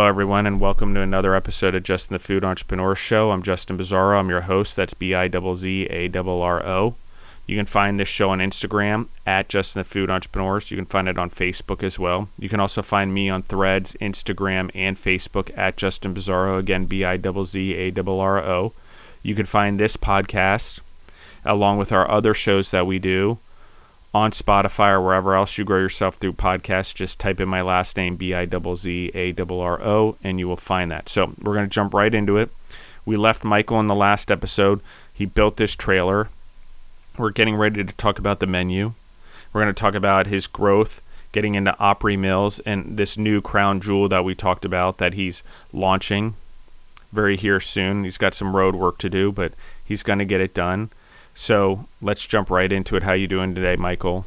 Hello, everyone, and welcome to another episode of Justin the Food Entrepreneur Show. I'm Justin Bizzarro. I'm your host. That's B I Z A R O. You can find this show on Instagram at Justin the Food Entrepreneurs. You can find it on Facebook as well. You can also find me on Threads, Instagram, and Facebook at Justin Bizzarro. Again, B I Z A R O. You can find this podcast along with our other shows that we do on Spotify or wherever else you grow yourself through podcasts. Just type in my last name, B I Z Z A R O, and you will find that. So we're going to jump right into it. We left Michael in the last episode. He built this trailer. We're getting ready to talk about the menu. We're going to talk about his growth, getting into Opry Mills, and this new crown jewel that we talked about that he's launching very here soon. He's got some road work to do, but he's going to get it done. So let's jump right into it. How you doing today, Michael?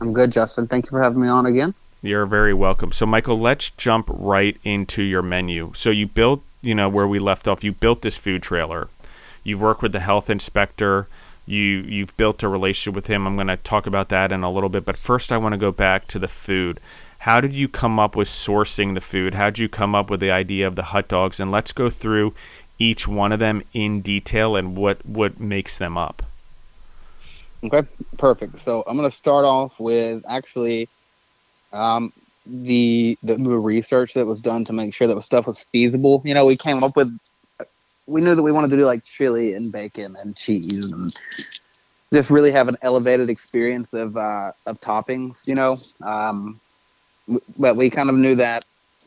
I'm good, Justin. Thank you for having me on again. You're very welcome. So, Michael, let's jump right into your menu. So, you built, you know, where we left off. You built this food trailer. You've worked with the health inspector. You you've built a relationship with him. I'm going to talk about that in a little bit. But first, I want to go back to the food. How did you come up with sourcing the food? How did you come up with the idea of the hot dogs? And let's go through each one of them in detail and what what makes them up. Okay, perfect. So I'm going to start off with actually um, the, the research that was done to make sure that stuff was feasible. You know, we came up with we knew that we wanted to do like chili and bacon and cheese and just really have an elevated experience of uh, of toppings. You know, um, but we kind of knew that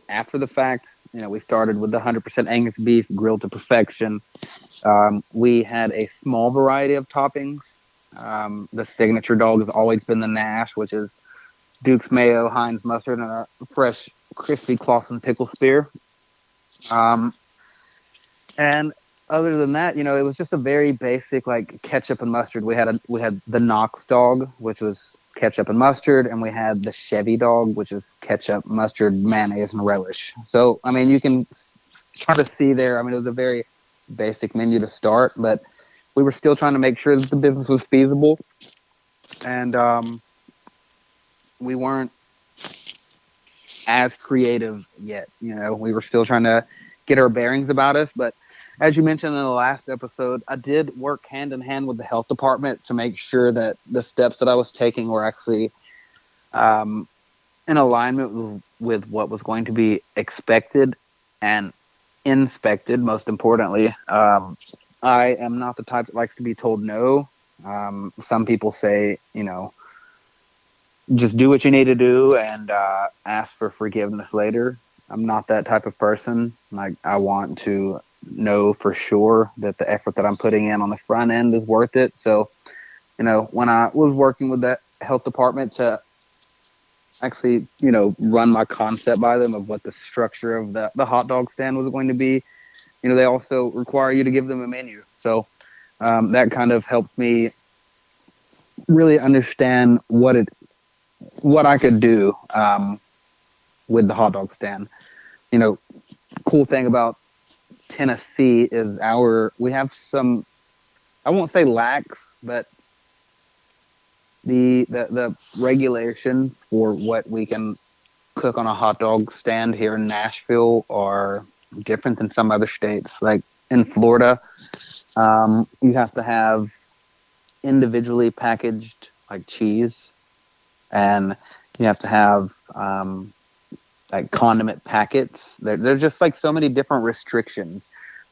after the fact you know, we started with the 100% Angus beef grilled to perfection. Um, we had a small variety of toppings. Um, the signature dog has always been the Nash, which is Duke's mayo, Heinz mustard, and a fresh, crispy Claussen pickle spear. Um, and other than that, you know, it was just a very basic like ketchup and mustard. We had a we had the Knox dog, which was ketchup and mustard, and we had the Chevy dog, which is ketchup, mustard, mayonnaise, and relish. So, I mean, you can try to see there. I mean, it was a very basic menu to start, but we were still trying to make sure that the business was feasible, and um, we weren't as creative yet. You know, we were still trying to get our bearings about us, but as you mentioned in the last episode, I did work hand in hand with the health department to make sure that the steps that I was taking were actually um, in alignment with, with what was going to be expected and inspected. Most importantly, um, I am not the type that likes to be told no. Um, some people say, you know, just do what you need to do and uh, ask for forgiveness later. I'm not that type of person. Like I want to know for sure that the effort that I'm putting in on the front end is worth it. So, you know, when I was working with that health department to actually, you know, run my concept by them of what the structure of the, the hot dog stand was going to be, you know, they also require you to give them a menu. So um, that kind of helped me really understand what it, what I could do um, with the hot dog stand. You know, cool thing about Tennessee is our we have some I won't say lax, but the the the regulations for what we can cook on a hot dog stand here in Nashville are different than some other states. Like in Florida, um, you have to have individually packaged like cheese, and you have to have um, like condiment packets. There, there's just like so many different restrictions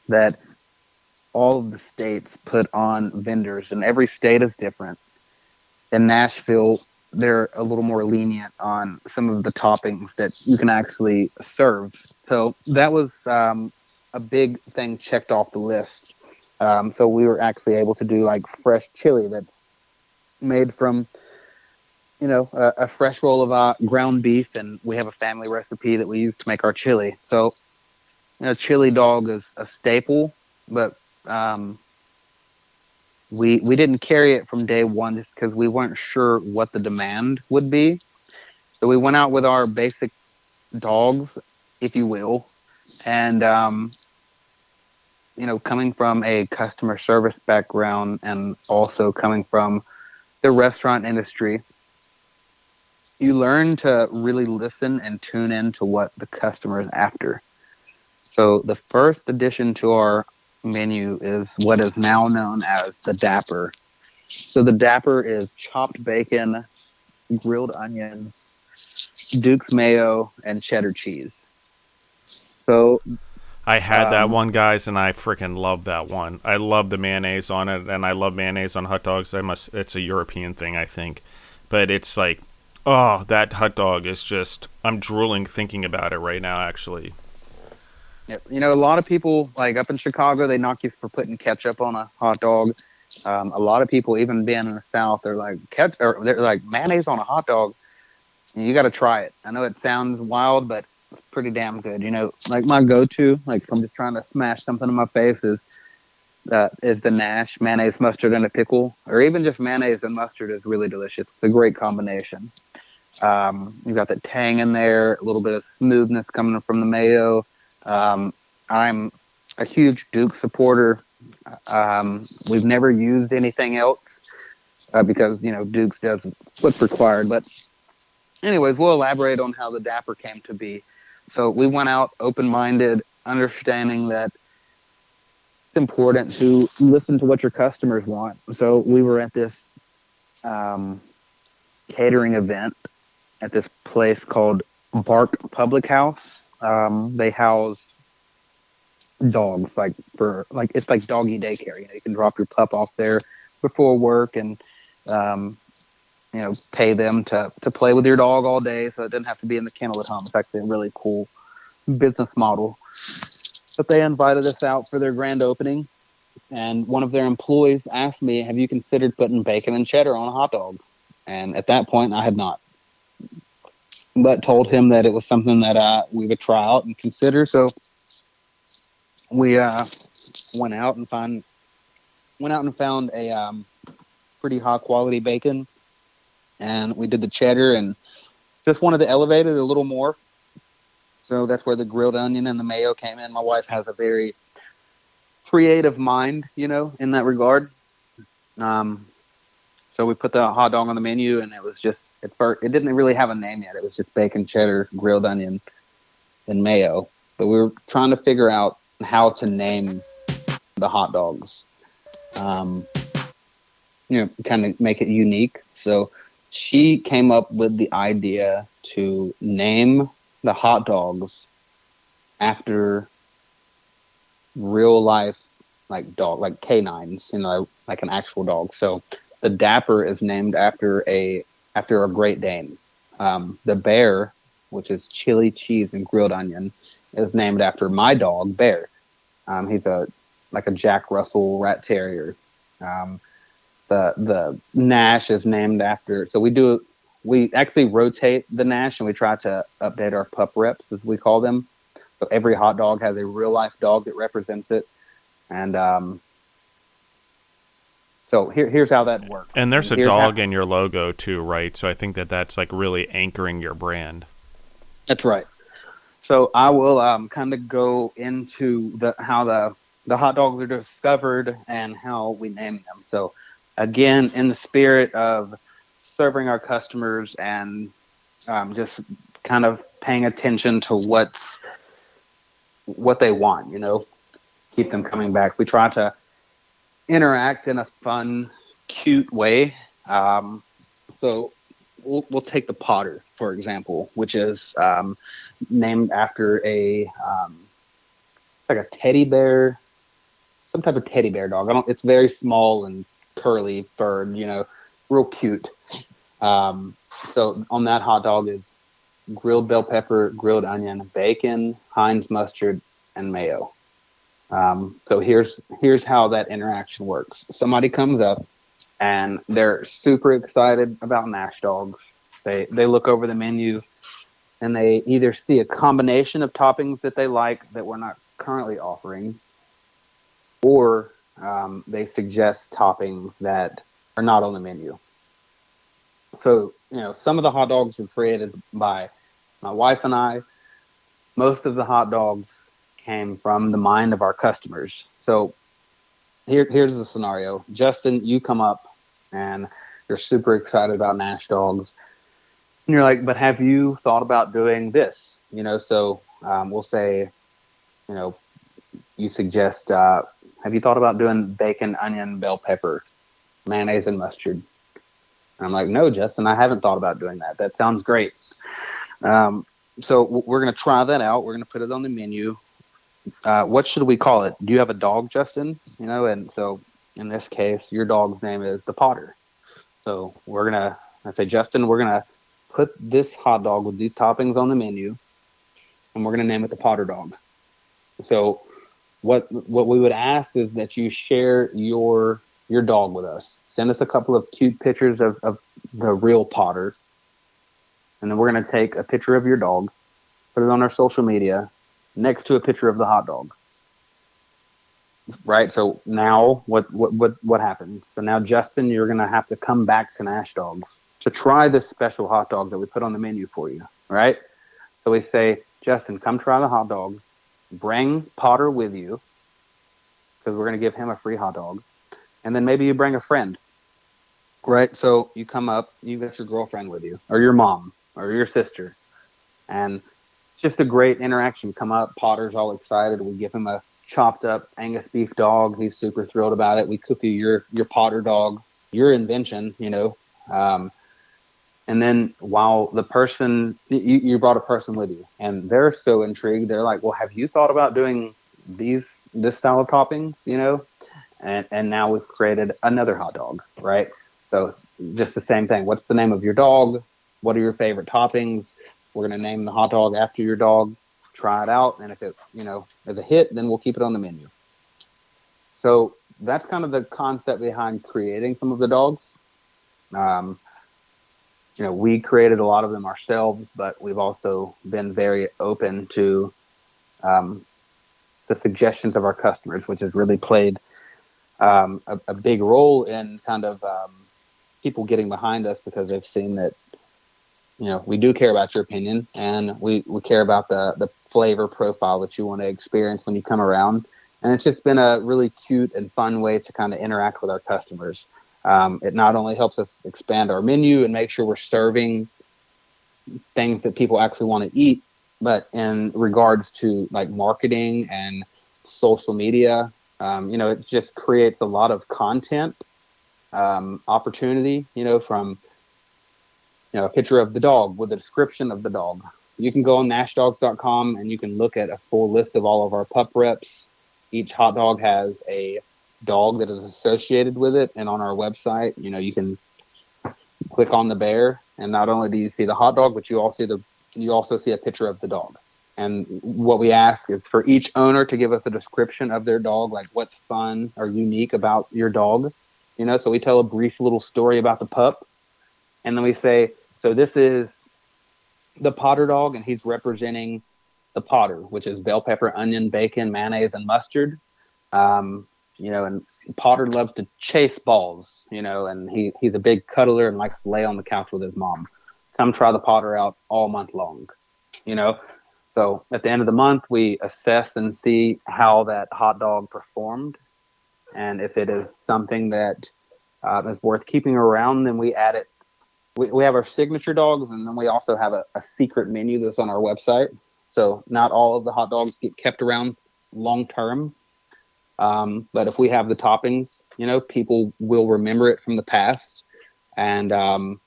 that all of the states put on vendors, and every state is different. In Nashville, they're a little more lenient on some of the toppings that you can actually serve. So that was um, a big thing checked off the list. Um, so we were actually able to do like fresh chili that's made from you know, a, a fresh roll of uh, ground beef, and we have a family recipe that we use to make our chili. So, you know, chili dog is a staple, but um, we we didn't carry it from day one just because we weren't sure what the demand would be. So we went out with our basic dogs, if you will, and um, you know, coming from a customer service background and also coming from the restaurant industry, you learn to really listen and tune in to what the customer is after. So the first addition to our menu is what is now known as the Dapper. So the Dapper is chopped bacon, grilled onions, Duke's mayo, and cheddar cheese. So I had that Um, one, guys, and I freaking love that one. I love the mayonnaise on it, and I love mayonnaise on hot dogs. I must. It's a European thing, I think, but it's like, oh, that hot dog is just. I'm drooling thinking about it right now. Actually, You know, a lot of people like up in Chicago, they knock you for putting ketchup on a hot dog. Um, a lot of people, even being in the South, they're like ketchup, or they're like mayonnaise on a hot dog. You got to try it. I know it sounds wild, but it's pretty damn good. You know, like my go-to, like if I'm just trying to smash something in my face, is uh, is the Nash mayonnaise, mustard, and a pickle, or even just mayonnaise and mustard is really delicious. It's a great combination. Um, you got the tang in there, a little bit of smoothness coming from the mayo. Um, I'm a huge Duke supporter. Um, we've never used anything else uh, because you know Duke's does what's required. But anyways, we'll elaborate on how the Dapper came to be. So we went out open-minded, understanding that it's important to listen to what your customers want. So we were at this um, catering event at this place called Bark Public House. Um, they house dogs, like for like it's like doggy daycare. You know, you can drop your pup off there before work and um, you know pay them to to play with your dog all day, so it doesn't have to be in the kennel at home. It's actually a really cool business model. But they invited us out for their grand opening, and one of their employees asked me, "Have you considered putting bacon and cheddar on a hot dog?" And at that point, I had not but told him that it was something that uh, we would try out and consider. So we uh, went out and found went out and found a um, pretty high quality bacon, and we did the cheddar and just wanted to elevate it a little more. So that's where the grilled onion and the mayo came in. My wife has a very creative mind, you know, in that regard. Um, so we put the hot dog on the menu, and it was just it didn't really have a name yet. It was just bacon, cheddar, grilled onion, and mayo. But we were trying to figure out how to name the hot dogs. Um, you know, kind of make it unique. So she came up with the idea to name the hot dogs after real life like dog like canines you know like an actual dog so the dapper is named after a after a great dane. Um, the bear which is chili cheese and grilled onion is named after my dog bear. Um, he's a like a jack russell rat terrier. Um, the the nash is named after so we do we actually rotate the nash and we try to update our pup reps as we call them. So every hot dog has a real life dog that represents it. And um, so here, here's how that works and there's a Here's how- dog in your logo too, right? So I think that that's like really anchoring your brand. That's right. So I will um, kind of go into the how the the hot dogs are discovered and how we name them. So again, in the spirit of serving our customers and um, just kind of paying attention to what's what they want, you know, keep them coming back. We try to interact in a fun, cute way. Um, so we'll, we'll take the Potter for example, which is um, named after a um, like a teddy bear, some type of teddy bear dog. I don't. It's very small and curly furred, you know, real cute. Um, so on that hot dog is grilled bell pepper, grilled onion, bacon, Heinz mustard, and mayo. Um, so here's here's how that interaction works. Somebody comes up and they're super excited about Nash dogs. They they look over the menu and they either see a combination of toppings that they like that we're not currently offering, or um, they suggest toppings that are not on the menu. So you know, some of the hot dogs are created by my wife and I. Most of the hot dogs came from the mind of our customers. So here, here's the scenario: Justin, you come up and you're super excited about Nash dogs And you're like, but have you thought about doing this? You know, so um, we'll say, you know, you suggest, uh, have you thought about doing bacon, onion, bell pepper, mayonnaise, and mustard? And I'm like, no, Justin, I haven't thought about doing that. That sounds great. Um, so we're going to try that out. We're going to put it on the menu. Uh, what should we call it? Do you have a dog, Justin? You know, and so in this case, your dog's name is the Potter. So we're gonna, I say, Justin, we're gonna put this hot dog with these toppings on the menu, and we're gonna name it the Potter Dog. So what what we would ask is that you share your your dog with us. Send us a couple of cute pictures of, of the real Potters, and then we're gonna take a picture of your dog, put it on our social media, next to a picture of the hot dog. Right. So now what what what what happens? So now Justin, you're gonna have to come back to Nash Dogs to try this special hot dog that we put on the menu for you. Right. So we say, Justin, come try the hot dog. Bring Potter with you because we're gonna give him a free hot dog, and then maybe you bring a friend. Right. So you come up, you got your girlfriend with you, or your mom, or your sister, and just a great interaction. Come up, Potter's all excited. We give him a chopped up Angus beef dog. He's super thrilled about it. We cook you your your Potter dog, your invention, you know. Um, and then while the person you, you brought a person with you, and they're so intrigued, they're like, "Well, have you thought about doing these this style of toppings?" You know, and and now we've created another hot dog, right? So just the same thing. What's the name of your dog? What are your favorite toppings? We're going to name the hot dog after your dog. Try it out, and if it you know is a hit, then we'll keep it on the menu. So that's kind of the concept behind creating some of the dogs. Um, you know, we created a lot of them ourselves, but we've also been very open to um, the suggestions of our customers, which has really played um, a, a, big role in kind of um, people getting behind us because they've seen that you know, we do care about your opinion and we, we care about the, the flavor profile that you want to experience when you come around. And it's just been a really cute and fun way to kind of interact with our customers. Um, it not only helps us expand our menu and make sure we're serving things that people actually want to eat, but in regards to like marketing and social media, um, you know, it just creates a lot of content um, opportunity, you know, from you know, a picture of the dog with a description of the dog. You can go on nashdogs.com and you can look at a full list of all of our pup reps. Each hot dog has a dog that is associated with it. And on our website, you know, you can click on the bear and not only do you see the hot dog, but you also see the you also see a picture of the dog. And what we ask is for each owner to give us a description of their dog, like what's fun or unique about your dog. You know, so we tell a brief little story about the pup, and then we say, so this is the Potter dog, and he's representing the Potter, which is bell pepper, onion, bacon, mayonnaise, and mustard. Um, you know, and Potter loves to chase balls, you know, and he, he's a big cuddler and likes to lay on the couch with his mom. Come try the Potter out all month long, you know. So at the end of the month, we assess and see how that hot dog performed. And if it is something that uh, is worth keeping around, then we add it we, we have our signature dogs and then we also have a, a secret menu that's on our website. So not all of the hot dogs get kept around long term. Um, but if we have the toppings, you know, people will remember it from the past and um,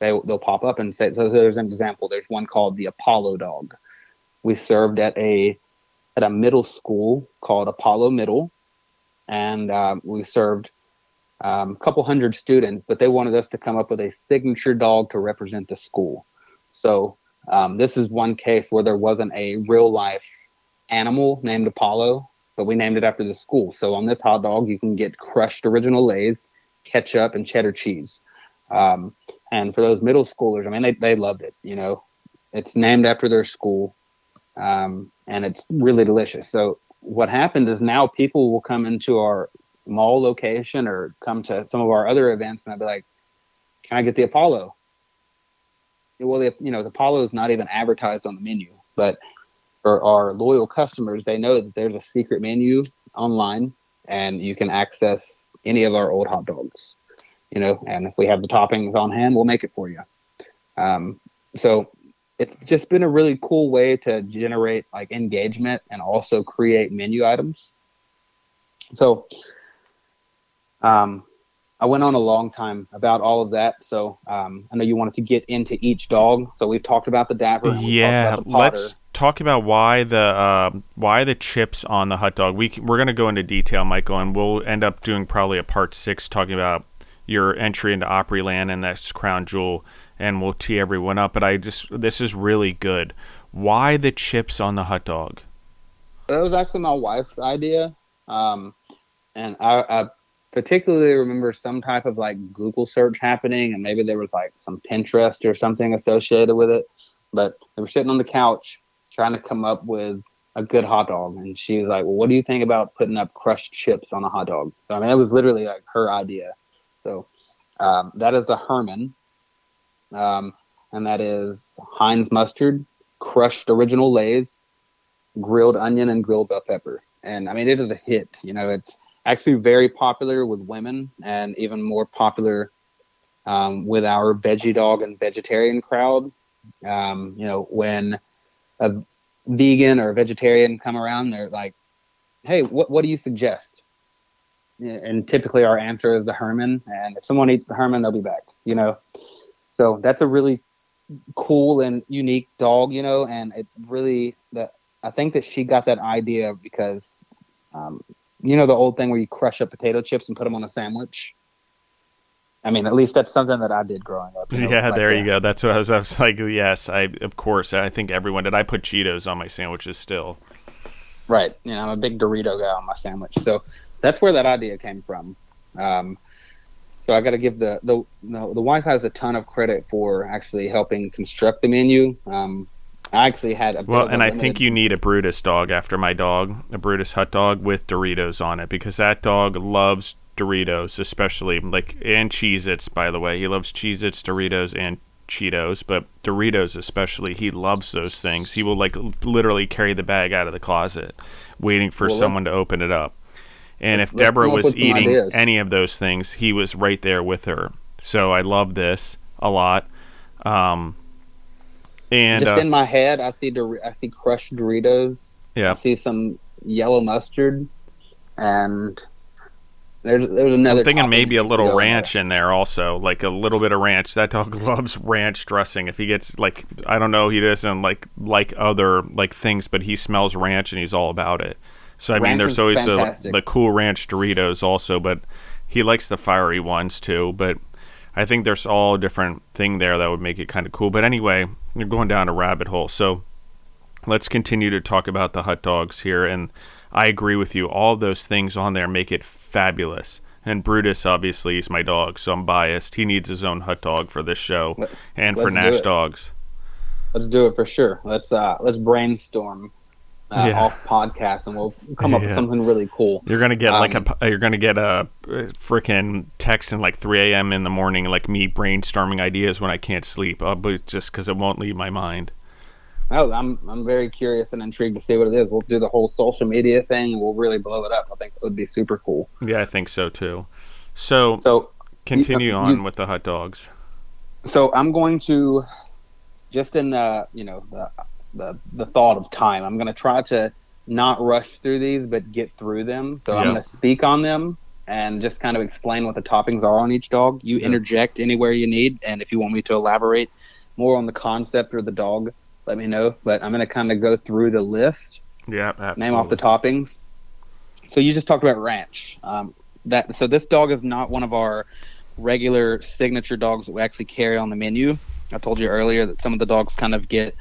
they, they'll pop up and say, so there's an example. There's one called the Apollo dog. We served at a, at a middle school called Apollo Middle. And um, we served um, a couple hundred students, but they wanted us to come up with a signature dog to represent the school. So um, this is one case where there wasn't a real life animal named Apollo, but we named it after the school. So on this hot dog, you can get crushed original Lay's, ketchup, and cheddar cheese. Um, and for those middle schoolers, I mean, they, they loved it. You know, it's named after their school, um, and it's really delicious. So what happened is now people will come into our mall location or come to some of our other events and I'd be like, can I get the Apollo? Well, the, you know, the Apollo is not even advertised on the menu, but for our loyal customers, they know that there's a secret menu online and you can access any of our old hot dogs, you know, and if we have the toppings on hand, we'll make it for you. Um, so it's just been a really cool way to generate like engagement and also create menu items. So um, I went on a long time about all of that. So um, I know you wanted to get into each dog. So we've talked about the Dapper. Yeah, let's talk about why the uh, why the chips on the hot dog. We we're gonna go into detail, Michael, and we'll end up doing probably a part six talking about your entry into Opryland and that's Crown Jewel, and we'll tee everyone up. But I just this is really good. Why the chips on the hot dog? That was actually my wife's idea, um, and I, I particularly remember some type of like Google search happening, and maybe there was like some Pinterest or something associated with it. But they were sitting on the couch trying to come up with a good hot dog, and she was like, "Well, what do you think about putting up crushed chips on a hot dog?" So I mean, it was literally like her idea. So um, that is the Herman, um, and that is Heinz mustard, crushed original Lay's, grilled onion, and grilled bell pepper. And I mean, it is a hit. You know, it's actually very popular with women, and even more popular um, with our veggie dog and vegetarian crowd. Um, you know, when a vegan or a vegetarian come around, they're like, "Hey, what what do you suggest?" And typically, our answer is the Herman. And if someone eats the Herman, they'll be back. You know, so that's a really cool and unique dog. You know, and it really that I think that she got that idea because, um, you know, the old thing where you crush up potato chips and put them on a sandwich. I mean, at least that's something that I did growing up. You know, yeah, like there that. you go. That's what I was, I was like. Yes, I of course. I think everyone did. I put Cheetos on my sandwiches still. Right. You know, I'm a big Dorito guy on my sandwich, so that's where that idea came from. Um, so I got to give the, the the the wife has a ton of credit for actually helping construct the menu. Um, I actually had a well, and I think you need a Brutus dog after my dog, a Brutus hot dog with Doritos on it, because that dog loves Doritos, especially like and Cheez Its, by the way. He loves Cheez Its, Doritos, and Cheetos, but Doritos especially, he loves those things. He will like literally carry the bag out of the closet, waiting for well, someone to open it up. And if Deborah was eating any of those things, he was right there with her. So I love this a lot. Um, and just uh, in my head, I see Dor- I see crushed Doritos. Yeah. I see some yellow mustard, and there's, there's another. I'm thinking maybe a little ranch in there also, like a little bit of ranch. That dog loves ranch dressing. If he gets like, I don't know, he doesn't like like other like things, but he smells ranch and he's all about it. So I ranch mean, there's always the, the cool ranch Doritos also, but he likes the fiery ones too. But I think there's all different thing there that would make it kind of cool. But anyway, you're going down a rabbit hole. So let's continue to talk about the hot dogs here and I agree with you. All those things on there make it fabulous. And Brutus obviously is my dog, so I'm biased. He needs his own hot dog for this show and let's for Nash Dogs. Let's do it for sure. Let's uh let's brainstorm uh, yeah. off podcast and we'll come up yeah. with something really cool. You're gonna get um, like a you're gonna get a freaking text in like 3 a.m. in the morning, like me brainstorming ideas when I can't sleep, uh, but just because it won't leave my mind. Oh, I'm I'm very curious and intrigued to see what it is. We'll do the whole social media thing. We'll really blow it up. I think it would be super cool. Yeah, I think so too. So, so continue you, on you, with the hot dogs. So I'm going to, just in the you know the the the thought of time, I'm going to try to not rush through these, but get through them. So I'm going to speak on them and just kind of explain what the toppings are on each dog. You interject anywhere you need, and if you want me to elaborate more on the concept or the dog let me know. But I'm going to kind of go through the list. Yeah, absolutely. Name off the toppings. So you just talked about ranch. Um, that so this dog is not one of our regular signature dogs that we actually carry on the menu. I told you earlier that some of the dogs kind of get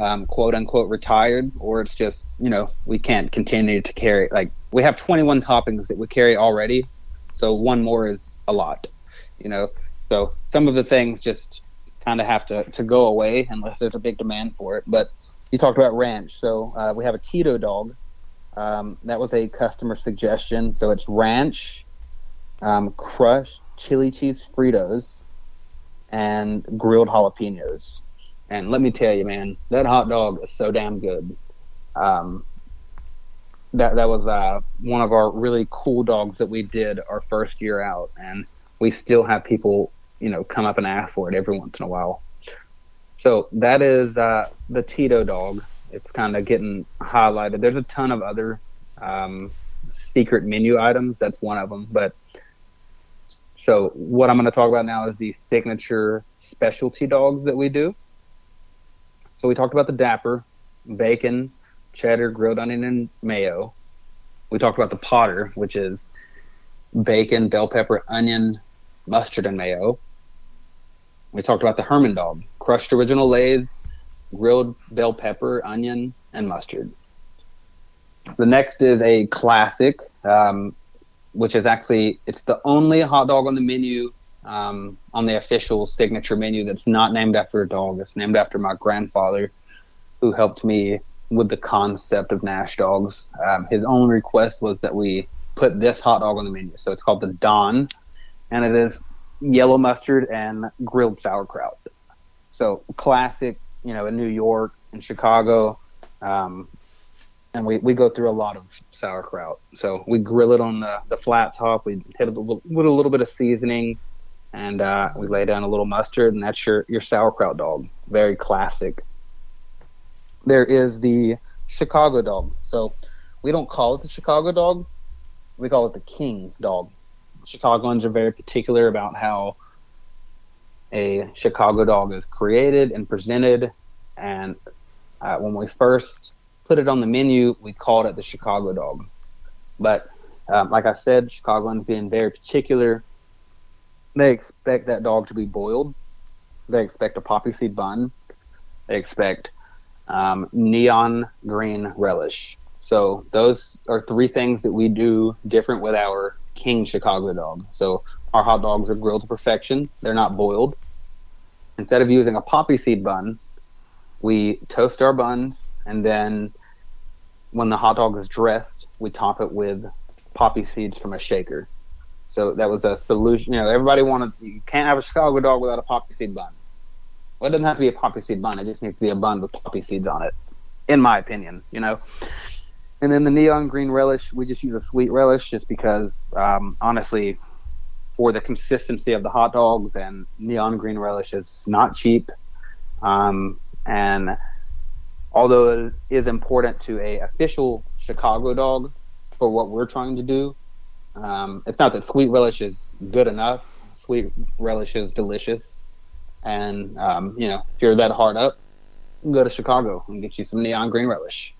um, quote unquote retired, or it's just you know we can't continue to carry. Like we have 21 toppings that we carry already, so one more is a lot. You know, so some of the things just kind of have to, to go away unless there's a big demand for it. But you talked about ranch. So uh, we have a Tito dog. Um, that was a customer suggestion. So it's ranch, um, crushed chili cheese Fritos, and grilled jalapenos. And let me tell you, man, that hot dog is so damn good. Um, that that was uh, one of our really cool dogs that we did our first year out, and we still have people you know come up and ask for it every once in a while. So that is uh, the Tito dog. It's kind of getting highlighted. There's a ton of other um, secret menu items. That's one of them. But so what I'm going to talk about now is the signature specialty dogs that we do. So we talked about the Dapper, bacon, cheddar, grilled onion, and mayo. We talked about the Potter, which is bacon, bell pepper, onion, mustard, and mayo. We talked about the Herman dog, crushed original Lay's, grilled bell pepper, onion, and mustard. The next is a classic, um, which is actually it's the only hot dog on the menu um, on the official signature menu that's not named after a dog. It's named after my grandfather, who helped me with the concept of Nash dogs. Um, his only request was that we put this hot dog on the menu. So it's called the Don, and it is yellow mustard and grilled sauerkraut. So classic, you know, in New York, in Chicago, um, and we, we go through a lot of sauerkraut. So we grill it on the, the flat top. We hit it with a little bit of seasoning, and uh, we lay down a little mustard, and that's your your sauerkraut dog. Very classic. There is the Chicago dog. So we don't call it the Chicago dog. We call it the King dog. Chicagoans are very particular about how a Chicago dog is created and presented. And uh, when we first put it on the menu, we called it the Chicago dog. But um, like I said, Chicagoans being very particular, they expect that dog to be boiled. They expect a poppy seed bun. They expect um, neon green relish. So those are three things that we do different with our King Chicago dog. So our hot dogs are grilled to perfection. They're not boiled. Instead of using a poppy seed bun, we toast our buns and then when the hot dog is dressed, we top it with poppy seeds from a shaker. So that was a solution. You know, everybody wanted you can't have a Chicago dog without a poppy seed bun. Well, it doesn't have to be a poppy seed bun. It just needs to be a bun with poppy seeds on it, in my opinion. You know. And then the neon green relish, we just use a sweet relish just because, um, honestly, for the consistency of the hot dogs and neon green relish is not cheap. Um, and although it is important to a official Chicago dog for what we're trying to do, um, it's not that sweet relish is good enough. Sweet relish is delicious, and um, you know if you're that hard up, go to Chicago and get you some neon green relish.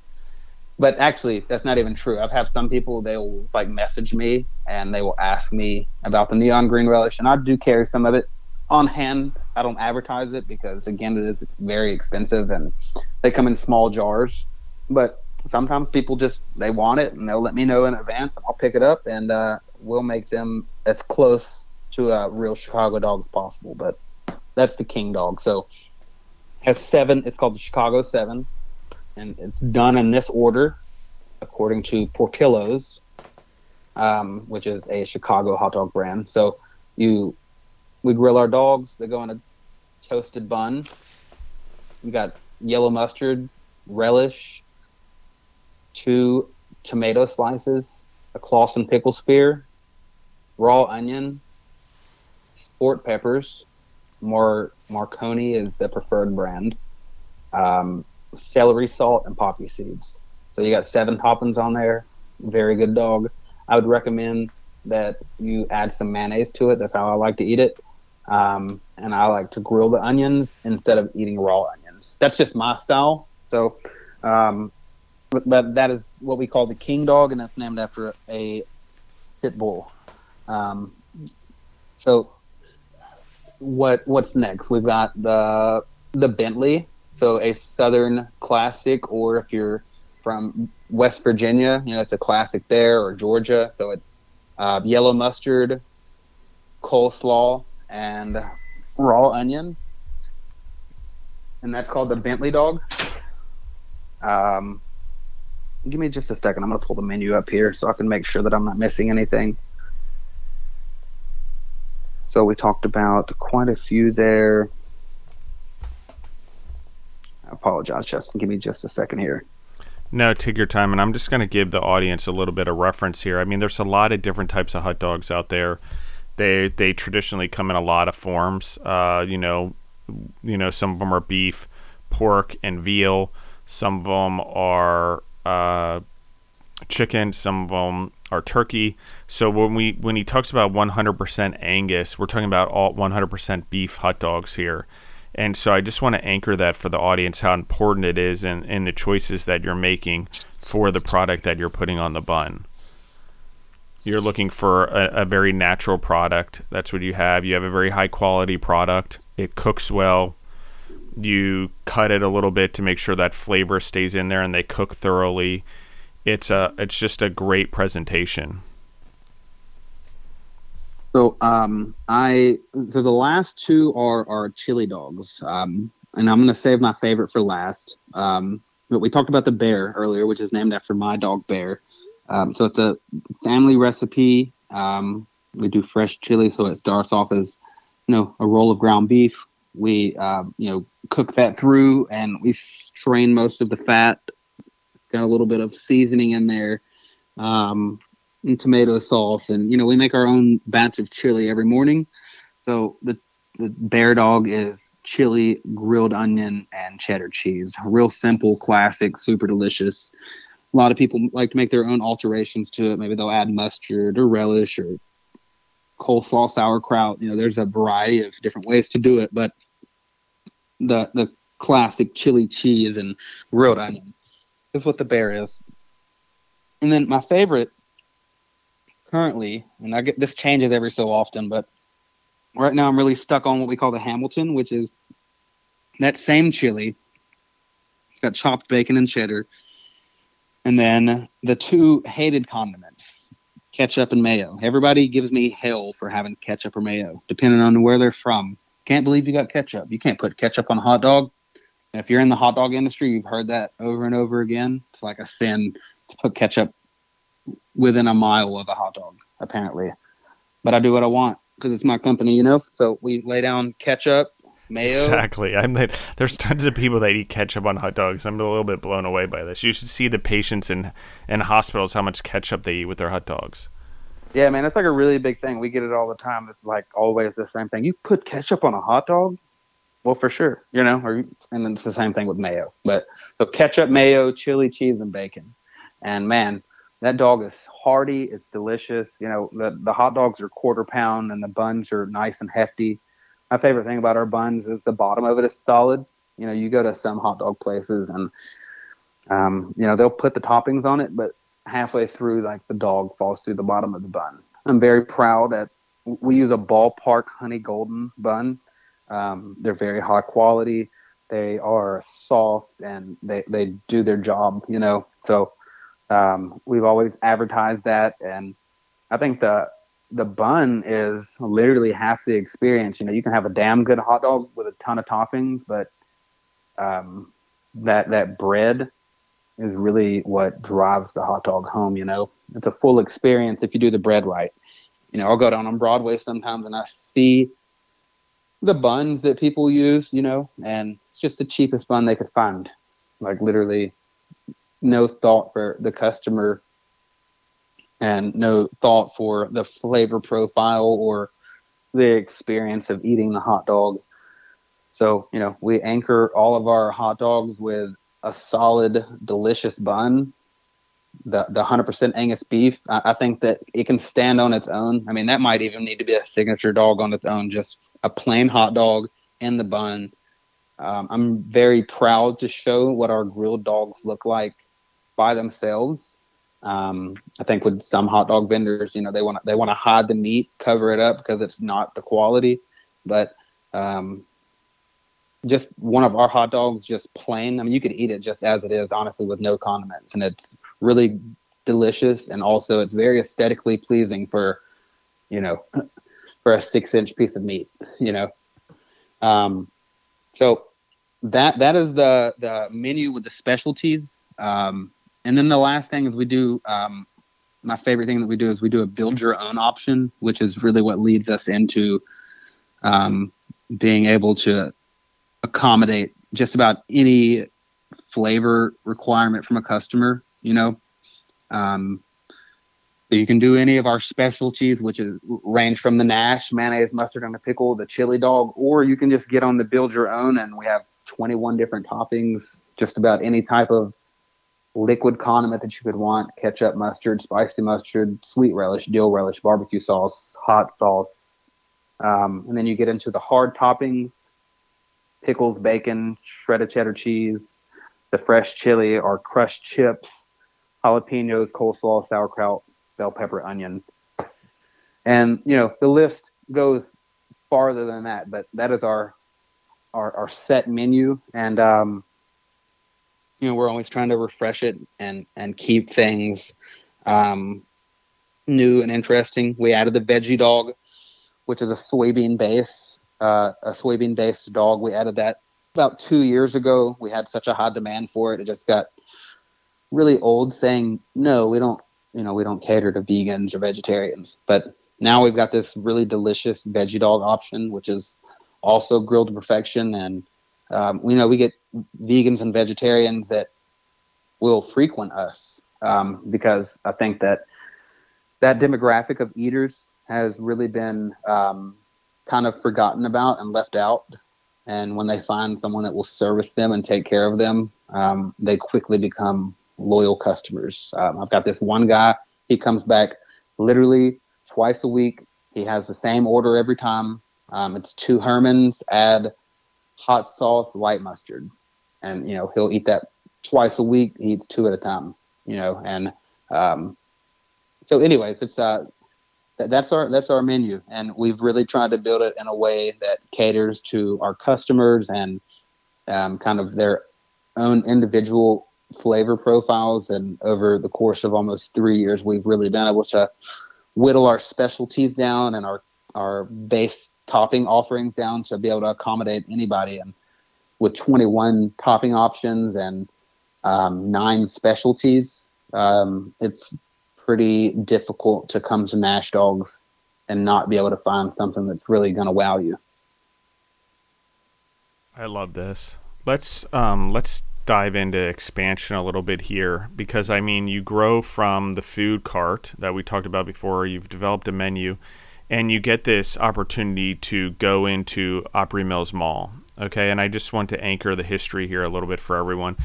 But actually that's not even true. I've had some people they will like message me and they will ask me about the neon green relish. And i do carry some of it on hand. I don't advertise it because again it is very expensive and they come in small jars. But sometimes people just they want it and they'll let me know in advance and i'll pick it up and uh, we'll make them as close to a real chicago dog as possible but that's the king dog so has seven it's called the chicago seven and it's done in this order according to Portillo's, um, which is a Chicago hot dog brand. So you we grill our dogs. They go in a toasted bun. We got yellow mustard, relish, two tomato slices, a Claussen pickle spear, raw onion, sport peppers. Mar Marconi is the preferred brand. Um, celery salt, and poppy seeds. So you got seven toppings on there. Very good dog. I would recommend that you add some mayonnaise to it. That's how I like to eat it. Um, and I like to grill the onions instead of eating raw onions. That's just my style. So, um, but, but, that is what we call the king dog, and that's named after a pit bull. Um, so, what what's next? We've got the the Bentley, so a Southern classic, or if you're from West Virginia, you know, it's a classic there, or Georgia. So it's uh, yellow mustard, coleslaw, and raw onion. And that's called the Bentley dog. Um, give me just a second. I'm going to pull the menu up here so I can make sure that I'm not missing anything. So we talked about quite a few there. I apologize, Justin. Give me just a second here. No, take your time, and I'm just going to give the audience a little bit of reference here. I mean, there's a lot of different types of hot dogs out there. They they traditionally come in a lot of forms. Uh, you know, you know, some of them are beef, pork, and veal. Some of them are uh, chicken. Some of them are turkey. So when we when he talks about 100% Angus, we're talking about all 100% beef hot dogs here. And so I just want to anchor that for the audience how important it is in, in the choices that you're making for the product that you're putting on the bun. You're looking for a, a very natural product. That's what you have. You have a very high quality product. It cooks well. You cut it a little bit to make sure that flavor stays in there and they cook thoroughly. It's a it's just a great presentation. So um, I so the last two are are chili dogs, um, and I'm gonna save my favorite for last. Um, but we talked about the bear earlier, which is named after my dog Bear. Um, so it's a family recipe. Um, we do fresh chili, so it starts off as you know a roll of ground beef. We uh, you know cook that through, and we strain most of the fat. Got a little bit of seasoning in there. Um, and tomato sauce, and you know we make our own batch of chili every morning. So the the bear dog is chili, grilled onion, and cheddar cheese. Real simple, classic, super delicious. A lot of people like to make their own alterations to it. Maybe they'll add mustard or relish or coleslaw, sauerkraut. You know, there's a variety of different ways to do it, but the the classic chili cheese and grilled onion is what the bear is. And then my favorite currently, and I get this changes every so often, but right now I'm really stuck on what we call the Hamilton, which is that same chili. It's got chopped bacon and cheddar, and then the two hated condiments, ketchup and mayo. Everybody gives me hell for having ketchup or mayo, depending on where they're from. Can't believe you got ketchup. You can't put ketchup on a hot dog. And if you're in the hot dog industry, you've heard that over and over again. It's like a sin to put ketchup within a mile of a hot dog, apparently. But I do what I want because it's my company, you know. So we lay down ketchup, mayo. Exactly. I'm like, there's tons of people that eat ketchup on hot dogs. I'm a little bit blown away by this. You should see the patients in in hospitals how much ketchup they eat with their hot dogs. Yeah, man, it's like a really big thing. We get it all the time. It's like always the same thing. You put ketchup on a hot dog? Well, for sure, you know, or and then it's the same thing with mayo. But so ketchup, mayo, chili, cheese, and bacon. And man, that dog is hearty. It's delicious. You know, the the hot dogs are quarter pound and the buns are nice and hefty. My favorite thing about our buns is the bottom of it is solid. You know, you go to some hot dog places and um, you know they'll put the toppings on it, but halfway through, like the dog falls through the bottom of the bun. I'm very proud that we use a ballpark honey golden bun. Um, they're very high quality. They are soft and they, they do their job, you know. So um, we've always advertised that, and I think the the bun is literally half the experience. You know, you can have a damn good hot dog with a ton of toppings, but um, that that bread is really what drives the hot dog home. You know, it's a full experience if you do the bread right. You know, I'll go down on Broadway sometimes and I see the buns that people use. You know, and it's just the cheapest bun they could find. Like literally no thought for the customer and no thought for the flavor profile or the experience of eating the hot dog. So, you know, we anchor all of our hot dogs with a solid, delicious bun. The the hundred percent Angus beef, I, I, think that it can stand on its own. I mean, that might even need to be a signature dog on its own. Just a plain hot dog in the bun. Um, I'm very proud to show what our grilled dogs look like by themselves. Um, I think with some hot dog vendors, you know, they want to they want to hide the meat, cover it up because it's not the quality. But um, just one of our hot dogs, just plain. I mean, you could eat it just as it is, honestly, with no condiments, and it's really delicious. And also, it's very aesthetically pleasing for, you know, for a six-inch piece of meat. You know, um, so that that is the the menu with the specialties. Um, and then the last thing is we do um, my favorite thing that we do is we do a build your own option, which is really what leads us into um, being able to accommodate just about any flavor requirement from a customer. You know, um, you can do any of our specialties, which is range from the Nash mayonnaise, mustard, and a pickle, the chili dog, or you can just get on the build your own, and we have 21 different toppings, just about any type of liquid condiment that you could want: ketchup, mustard, spicy mustard, sweet relish, dill relish, barbecue sauce, hot sauce, um, and then you get into the hard toppings: pickles, bacon, shredded cheddar cheese, the fresh chili or crushed chips, jalapenos, coleslaw, sauerkraut, bell pepper, onion. And you know the list goes farther than that, but that is our our, our set menu, and um, you know we're always trying to refresh it and and keep things um, new and interesting. We added the veggie dog, which is a soybean base, uh, a soybean based dog. We added that about two years ago. We had such a high demand for it, it just got really old. Saying no, we don't you know we don't cater to vegans or vegetarians but now we've got this really delicious veggie dog option which is also grilled to perfection and um, you know we get vegans and vegetarians that will frequent us um, because i think that that demographic of eaters has really been um, kind of forgotten about and left out and when they find someone that will service them and take care of them um, they quickly become loyal customers. Um, I've got this one guy. He comes back literally twice a week. He has the same order every time. Um, it's two Hermans, add hot sauce, light mustard, and you know he'll eat that twice a week. He eats two at a time. You know, and um, so anyways, it's uh, that's our that's our menu, and we've really tried to build it in a way that caters to our customers and um, kind of their own individual flavor profiles. And over the course of almost three years, we've really been able to whittle our specialties down and our our base topping offerings down to be able to accommodate anybody. And with 21 topping options and um, nine specialties, um, it's pretty difficult to come to Nash Dogs and not be able to find something that's really going to wow you. I love this. Let's um, let's dive into expansion a little bit here because I mean, you grow from the food cart that we talked about before, you've developed a menu, and you get this opportunity to go into Opry Mills Mall. Okay, and I just want to anchor the history here a little bit for everyone.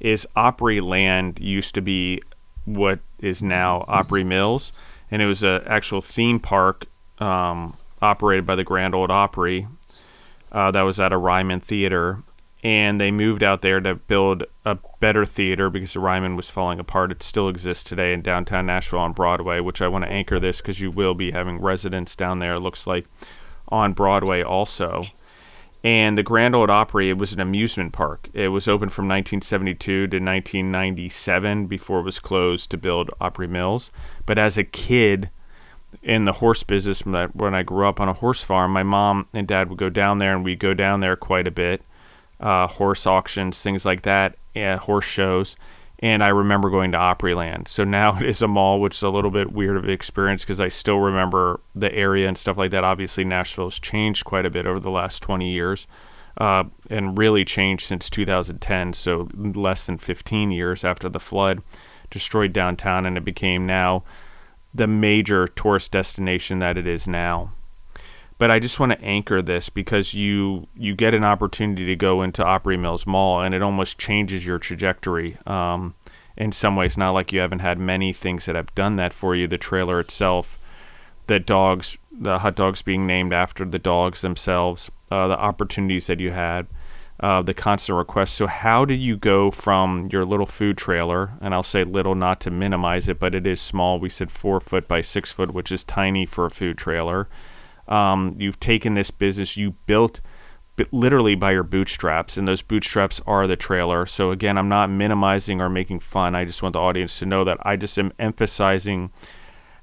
Is Opry Land used to be what is now Opry Mills, and it was an actual theme park um, operated by the Grand Ole Opry uh, that was at a Ryman Theater and they moved out there to build a better theater because the Ryman was falling apart. It still exists today in downtown Nashville on Broadway, which I want to anchor this because you will be having residents down there. It looks like on Broadway also. And the Grand Ole Opry, it was an amusement park. It was open from 1972 to 1997 before it was closed to build Opry Mills. But as a kid, in the horse business when I grew up on a horse farm, my mom and dad would go down there, and we'd go down there quite a bit uh, horse auctions, things like that, uh, horse shows. And I remember going to Opryland. So now it is a mall, which is a little bit weird of an experience because I still remember the area and stuff like that. Obviously, Nashville has changed quite a bit over the last 20 years uh, and really changed since 2010. So less than 15 years after the flood destroyed downtown, and it became now the major tourist destination that it is now but I just want to anchor this because you you get an opportunity to go into Opry Mills Mall and it almost changes your trajectory. Um, in some ways, not like you haven't had many things that have done that for you. The trailer itself, the dogs, the hot dogs being named after the dogs themselves, uh, the opportunities that you had, uh, the constant requests. So, how do you go from your little food trailer, and I'll say little not to minimize it, but it is small. We said four foot by six foot, which is tiny for a food trailer um, you've taken this business, you built literally by your bootstraps, and those bootstraps are the trailer. So again, I'm not minimizing or making fun. I just want the audience to know that I just am emphasizing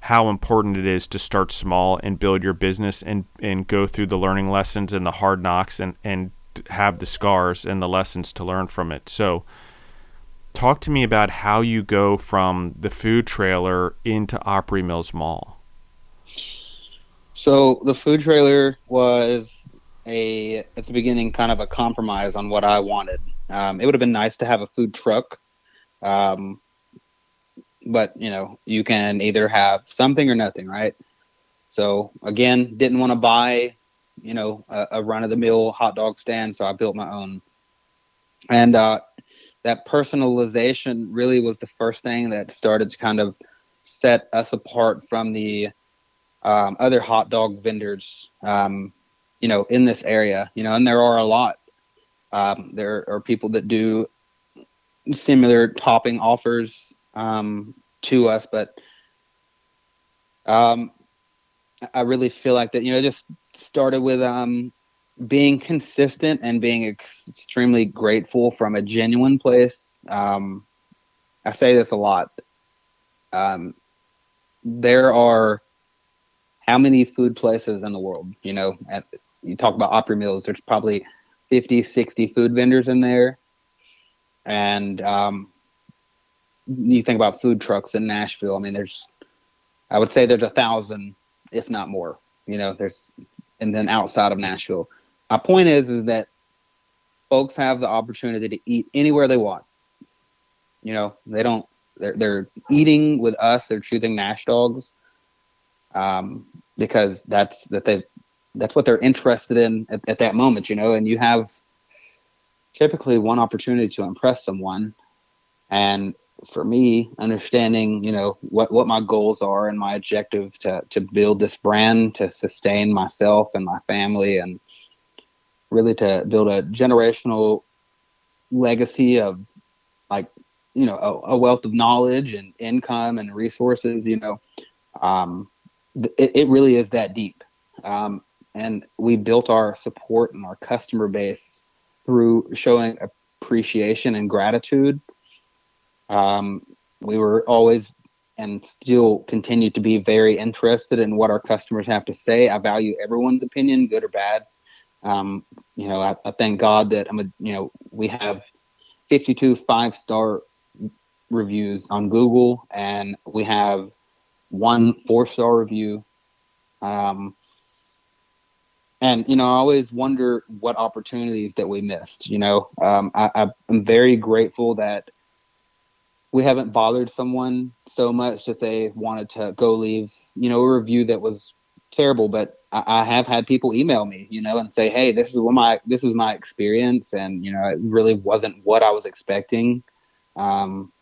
how important it is to start small and build your business and, and go through the learning lessons and the hard knocks and, and have the scars and the lessons to learn from it. So, talk to me about how you go from the food trailer into Opry Mills Mall. So the food trailer was a at the beginning kind of a compromise on what I wanted. Um, it would have been nice to have a food truck, um, but you know, you can either have something or nothing, right? So again, didn't want to buy, you know, a, a run of the mill hot dog stand, so I built my own. And uh, that personalization really was the first thing that started to kind of set us apart from the um, other hot dog vendors, um, you know, in this area. You know, and there are a lot. Um, there are people that do similar topping offers um, to us, but um, I really feel like that. You know, just started with um, being consistent and being ex- extremely grateful from a genuine place. Um, I say this a lot. Um, there are how many food places in the world? You know, at, you talk about Opry Mills, there's probably 50, 60 food vendors in there. And um, you think about food trucks in Nashville. I mean, there's, I would say there's a thousand, if not more. You know, there's, and then outside of Nashville. My point is, is that folks have the opportunity to eat anywhere they want. You know, they don't. They're they're eating with us. They're choosing Nash dogs, um, because that's that they that's what they're interested in at, at that moment. You know, and you have typically one opportunity to impress someone, and for me, understanding, you know, what, what my goals are and my objective to, to build this brand, to sustain myself and my family, and really to build a generational legacy of like, you know, a, a wealth of knowledge and income and resources, you know, um, it, it really is that deep. Um, and we built our support and our customer base through showing appreciation and gratitude um, we were always and still continue to be very interested in what our customers have to say. I value everyone's opinion, good or bad. Um, you know, I, I, thank God that I'm a, you know, we have 52 five star reviews on Google and we have one four star review. Um, and you know, I always wonder what opportunities that we missed. You know, um, I, I'm very grateful that we haven't bothered someone so much that they wanted to go leave, you know, a review that was terrible. But I, I, have had people email me, you know, and say, "Hey, this is what my this is my experience, and you know, it really wasn't what I was expecting." Um,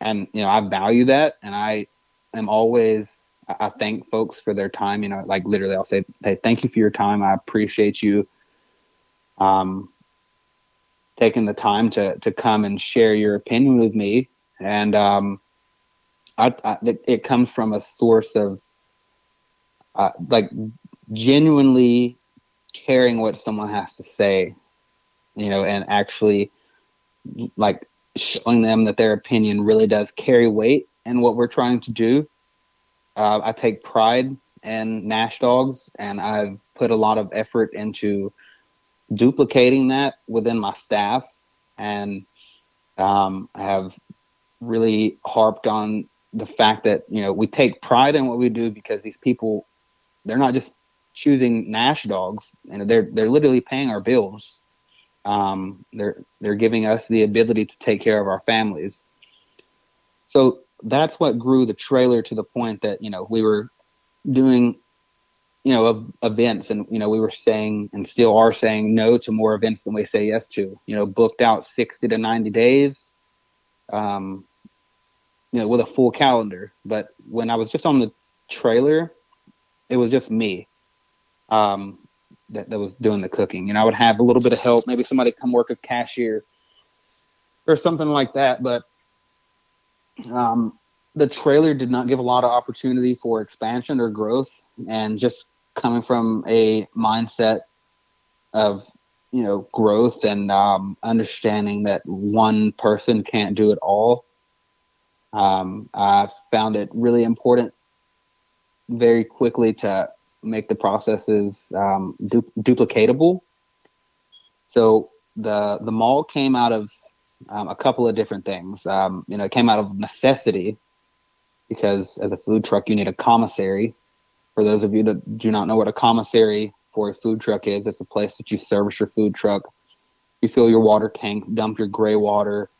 and you know, I value that, and I am always I thank folks for their time. You know, like literally, I'll say, "Hey, thank you for your time. I appreciate you." Um, taking the time to to come and share your opinion with me. And um, I, I, it comes from a source of uh, like genuinely caring what someone has to say, you know, and actually like showing them that their opinion really does carry weight in what we're trying to do. Uh, I take pride in Nash Dogs, and I've put a lot of effort into duplicating that within my staff, and um, I have really harped on the fact that you know we take pride in what we do because these people they're not just choosing Nash dogs and they're they're literally paying our bills. Um, they're they're giving us the ability to take care of our families. So that's what grew the trailer to the point that you know we were doing you know, events, and you know, we were saying and still are saying no to more events than we say yes to. You know, booked out sixty to ninety days, um, you know, with a full calendar. But when I was just on the trailer, it was just me, um, that that was doing the cooking. And I would have a little bit of help, maybe somebody come work as cashier, or something like that. But um, the trailer did not give a lot of opportunity for expansion or growth and just coming from a mindset of you know growth and um, understanding that one person can't do it all um, i found it really important very quickly to make the processes um, du- duplicatable. So the the mall came out of um, a couple of different things um, you know it came out of necessity because as a food truck you need a commissary for those of you that do not know what a commissary for a food truck is, it's a place that you service your food truck. You fill your water tanks, dump your gray water,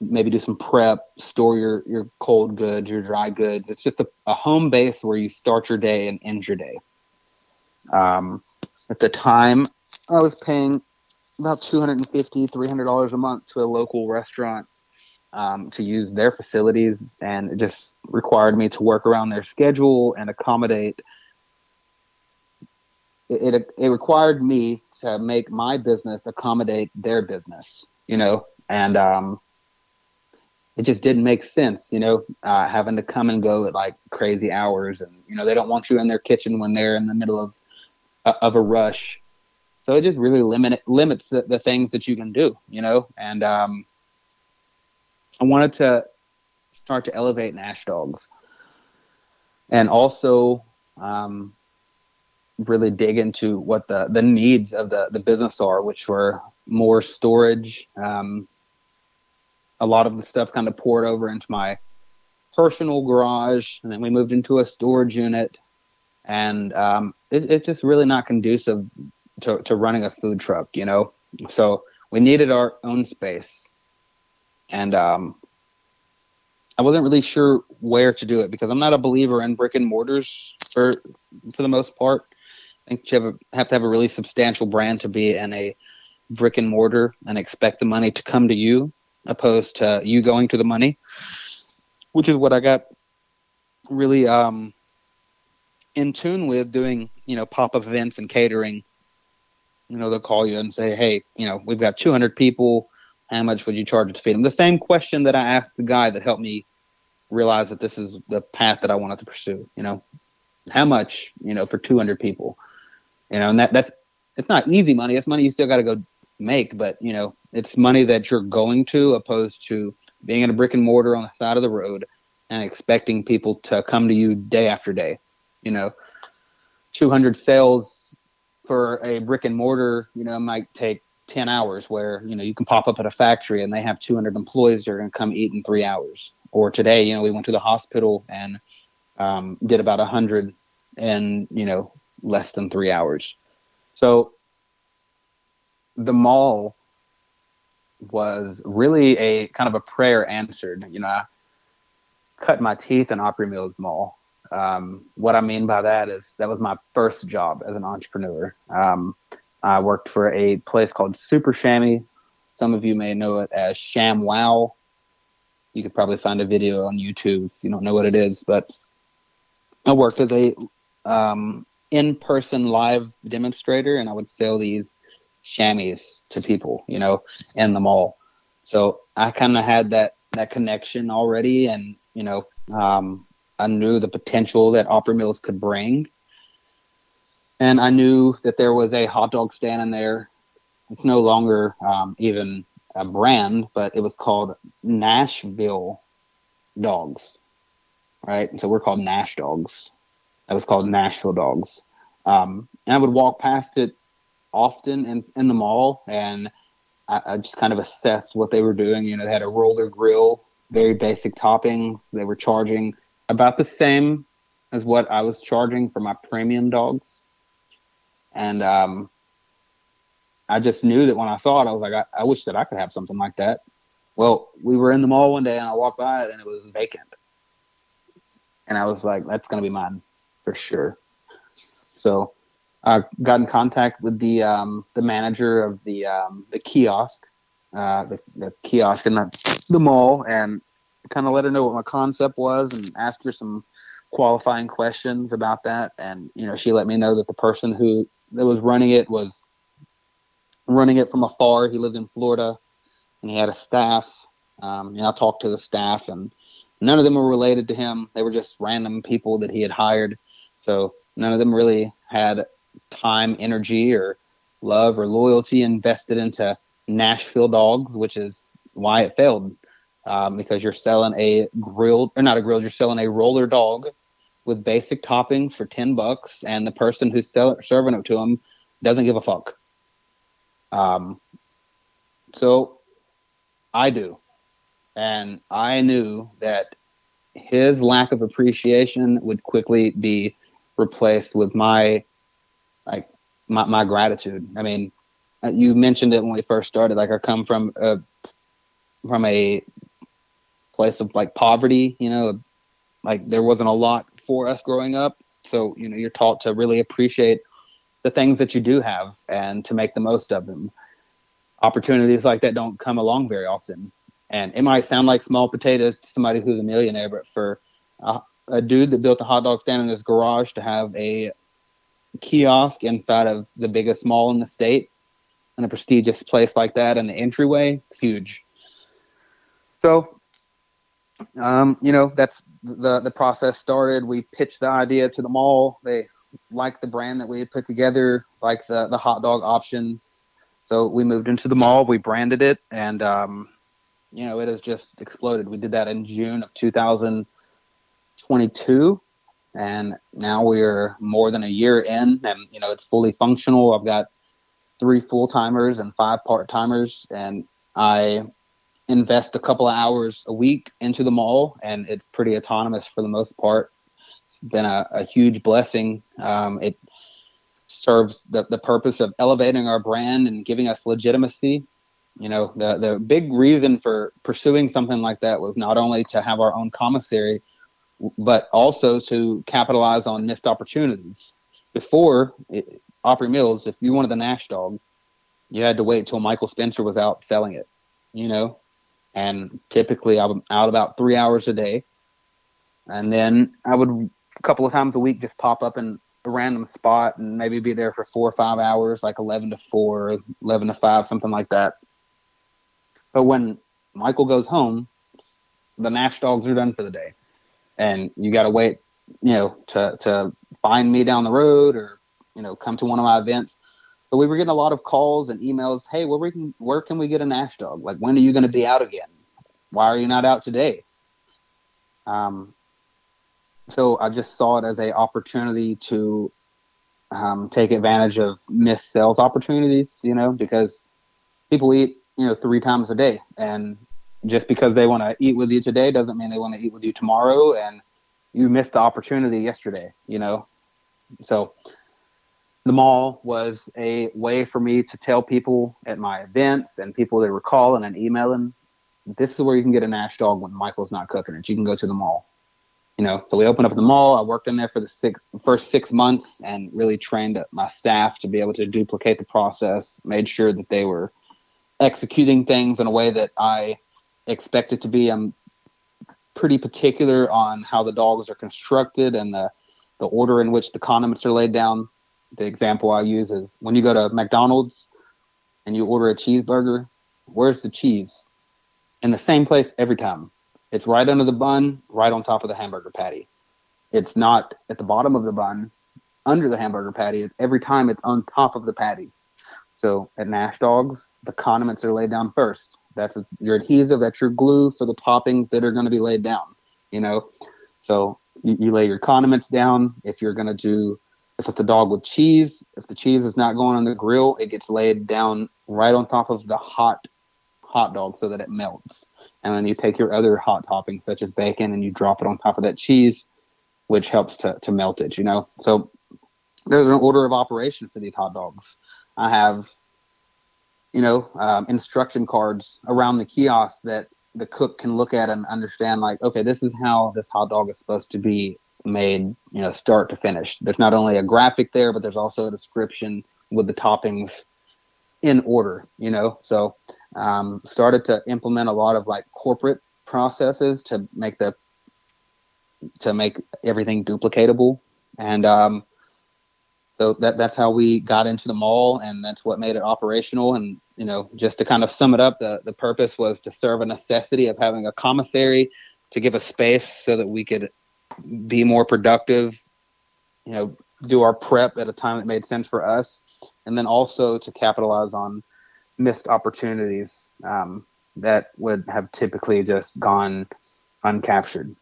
maybe do some prep, store your your cold goods, your dry goods. It's just a, a home base where you start your day and end your day. Um, at the time, I was paying about 250 $300 a month to a local restaurant um, to use their facilities, and it just required me to work around their schedule and accommodate. It, it, it required me to make my business accommodate their business, you know, and um, it just didn't make sense, you know, uh, having to come and go at like crazy hours, and you know they don't want you in their kitchen when they're in the middle of uh, of a rush. So it just really limit limits the, the things that you can do, you know. And um, I wanted to start to elevate Nash Dogs, and also um, really dig into what the the needs of the the business are, which were more storage. Um, a lot of the stuff kind of poured over into my personal garage, and then we moved into a storage unit, and um, it, it's just really not conducive to, to running a food truck, you know. So we needed our own space, and um, I wasn't really sure where to do it because I'm not a believer in brick and mortars for for the most part. I think you have, a, have to have a really substantial brand to be in a brick and mortar and expect the money to come to you opposed to you going to the money, which is what I got really um, in tune with doing, you know, pop up events and catering. You know, they'll call you and say, hey, you know, we've got 200 people. How much would you charge to feed them? The same question that I asked the guy that helped me realize that this is the path that I wanted to pursue. You know, how much, you know, for 200 people? You know, and that that's it's not easy money. It's money you still got to go make, but you know, it's money that you're going to opposed to being in a brick and mortar on the side of the road and expecting people to come to you day after day. You know, 200 sales for a brick and mortar, you know, might take 10 hours where, you know, you can pop up at a factory and they have 200 employees that are going to come eat in three hours. Or today, you know, we went to the hospital and um, did about 100 in, you know, less than three hours. So the mall was really a kind of a prayer answered. You know, I cut my teeth in Opry Mills Mall. Um, what I mean by that is that was my first job as an entrepreneur. Um, I worked for a place called Super Chamois. Some of you may know it as Sham Wow. You could probably find a video on YouTube if you don't know what it is, but I worked as a um, in-person live demonstrator, and I would sell these chamois to people, you know, in the mall. So I kind of had that that connection already, and you know, um, I knew the potential that Opry Mills could bring, and I knew that there was a hot dog stand in there. It's no longer um, even a brand, but it was called Nashville Dogs, right? And so we're called Nash Dogs. That was called Nashville Dogs. Um, and I would walk past it often in, in the mall and I, I just kind of assessed what they were doing. You know, they had a roller grill, very basic toppings. They were charging about the same as what I was charging for my premium dogs. And um, I just knew that when I saw it, I was like, I, I wish that I could have something like that. Well, we were in the mall one day and I walked by it and it was vacant. And I was like, that's going to be mine for sure. So I got in contact with the um, the manager of the um, the kiosk, uh, the, the kiosk in the, the mall, and kind of let her know what my concept was and asked her some qualifying questions about that. And you know, she let me know that the person who that was running it was running it from afar. He lived in Florida, and he had a staff. Um, you know, I talked to the staff, and none of them were related to him. They were just random people that he had hired. So none of them really had time, energy, or love or loyalty invested into Nashville dogs, which is why it failed. Um, because you're selling a grilled or not a grilled, you're selling a roller dog with basic toppings for ten bucks, and the person who's sell, serving it to them doesn't give a fuck. Um, so I do, and I knew that his lack of appreciation would quickly be replaced with my like my, my gratitude. I mean, uh, you mentioned it when we first started. Like I come from a from a place of like poverty. You know, like there wasn't a lot for us growing up, so you know you're taught to really appreciate the things that you do have and to make the most of them. Opportunities like that don't come along very often, and it might sound like small potatoes to somebody who's a millionaire, but for a, a dude that built a hot dog stand in his garage to have a kiosk inside of the biggest mall in the state and a prestigious place like that in the entryway, huge. So, um, you know, that's the the process started. We pitched the idea to the mall. They liked the brand that we had put together, like the the hot dog options. So we moved into the mall. We branded it, and um, you know, it has just exploded. We did that in June of 2022 and now we're more than a year in and you know it's fully functional i've got three full timers and five part timers and i invest a couple of hours a week into the mall and it's pretty autonomous for the most part. It's been a, a huge blessing. Um, it serves the, the purpose of elevating our brand and giving us legitimacy. You know the, the big reason for pursuing something like that was not only to have our own commissary but also to capitalize on missed opportunities. Before it, Opry Mills, if you wanted the Nash dog, you had to wait till Michael Spencer was out selling it, you know, and typically I'm out about three hours a day, and then I would a couple of times a week just pop up in a random spot and maybe be there for four or five hours, like 11 to 4, 11 to 5, something like that. But when Michael goes home, the Nash dogs are done for the day and you got to wait, you know, to to find me down the road or you know come to one of my events. But we were getting a lot of calls and emails. Hey, where we can where can we get a Nash dog? Like when are you going to be out again? Why are you not out today? Um, so I just saw it as a opportunity to um, take advantage of missed sales opportunities. You know, because people eat you know three times a day, and just because they want to eat with you today doesn't mean they want to eat with you tomorrow and you missed the opportunity yesterday you know so the mall was a way for me to tell people at my events and people that were calling and emailing this is where you can get a nash dog when michael's not cooking it you can go to the mall you know so we opened up the mall i worked in there for the six first six months and really trained my staff to be able to duplicate the process made sure that they were executing things in a way that i expect it to be. I'm pretty particular on how the dogs are constructed and the the order in which the condiments are laid down. The example I use is when you go to McDonald's and you order a cheeseburger, where's the cheese? In the same place every time. It's right under the bun, right on top of the hamburger patty. It's not at the bottom of the bun, under the hamburger patty. Every time it's on top of the patty. So at Nash Dogs, the condiments are laid down first. That's your adhesive. That's your glue for the toppings that are going to be laid down. You know, so you, you lay your condiments down. If you're going to do, if it's a dog with cheese, if the cheese is not going on the grill, it gets laid down right on top of the hot hot dog so that it melts. And then you take your other hot toppings such as bacon and you drop it on top of that cheese, which helps to, to melt it, you know? So there's an order of operation for these hot dogs. I have you know, um, instruction cards around the kiosk that the cook can look at and understand, like, okay, this is how this hot dog is supposed to be made, you know, start to finish. There's not only a graphic there, but there's also a description with the toppings in order, you know. So, um, started to implement a lot of like corporate processes to make the to make everything duplicatable, and um, so that that's how we got into the mall, and that's what made it operational. And you know, just to kind of sum it up, the, the purpose was to serve a necessity of having a commissary to give a space so that we could be more productive, you know, do our prep at a time that made sense for us, and then also to capitalize on missed opportunities um, that would have typically just gone uncaptured.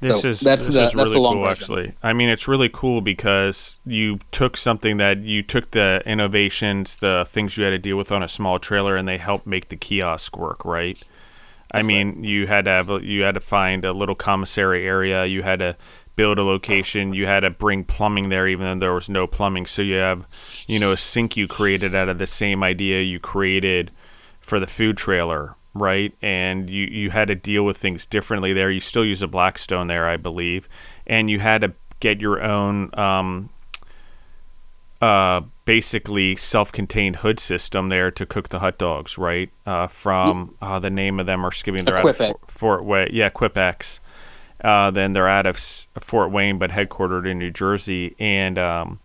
This so is this the, is really cool, version. actually. I mean, it's really cool because you took something that you took the innovations, the things you had to deal with on a small trailer, and they helped make the kiosk work, right? I mean, you had to have you had to find a little commissary area. You had to build a location. You had to bring plumbing there, even though there was no plumbing. So you have, you know, a sink you created out of the same idea you created for the food trailer right? And you, you had to deal with things differently there. You still use a Blackstone there, I believe, and you had to get your own um, uh, basically self-contained hood system there to cook the hot dogs, right? Uh, from uh, the name of them are skipping. They're out of Fort, Fort Wayne. Yeah, Quipex. Uh, then they're out of Fort Wayne, but headquartered in New Jersey. And um,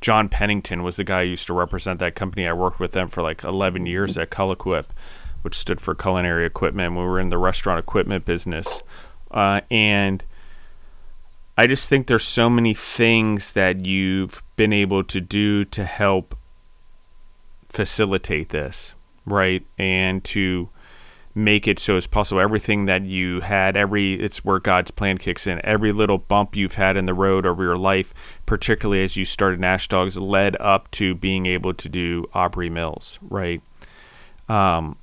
John Pennington was the guy who used to represent that company. I worked with them for like 11 years at Culiquip, which stood for culinary equipment. We were in the restaurant equipment business, uh, and I just think there's so many things that you've been able to do to help facilitate this, right? And to make it so as possible. Everything that you had every it's where god's plan kicks in. Every little bump you've had in the road over your life particularly as you started nash dogs led up to being able to do Opry Mills right? Um,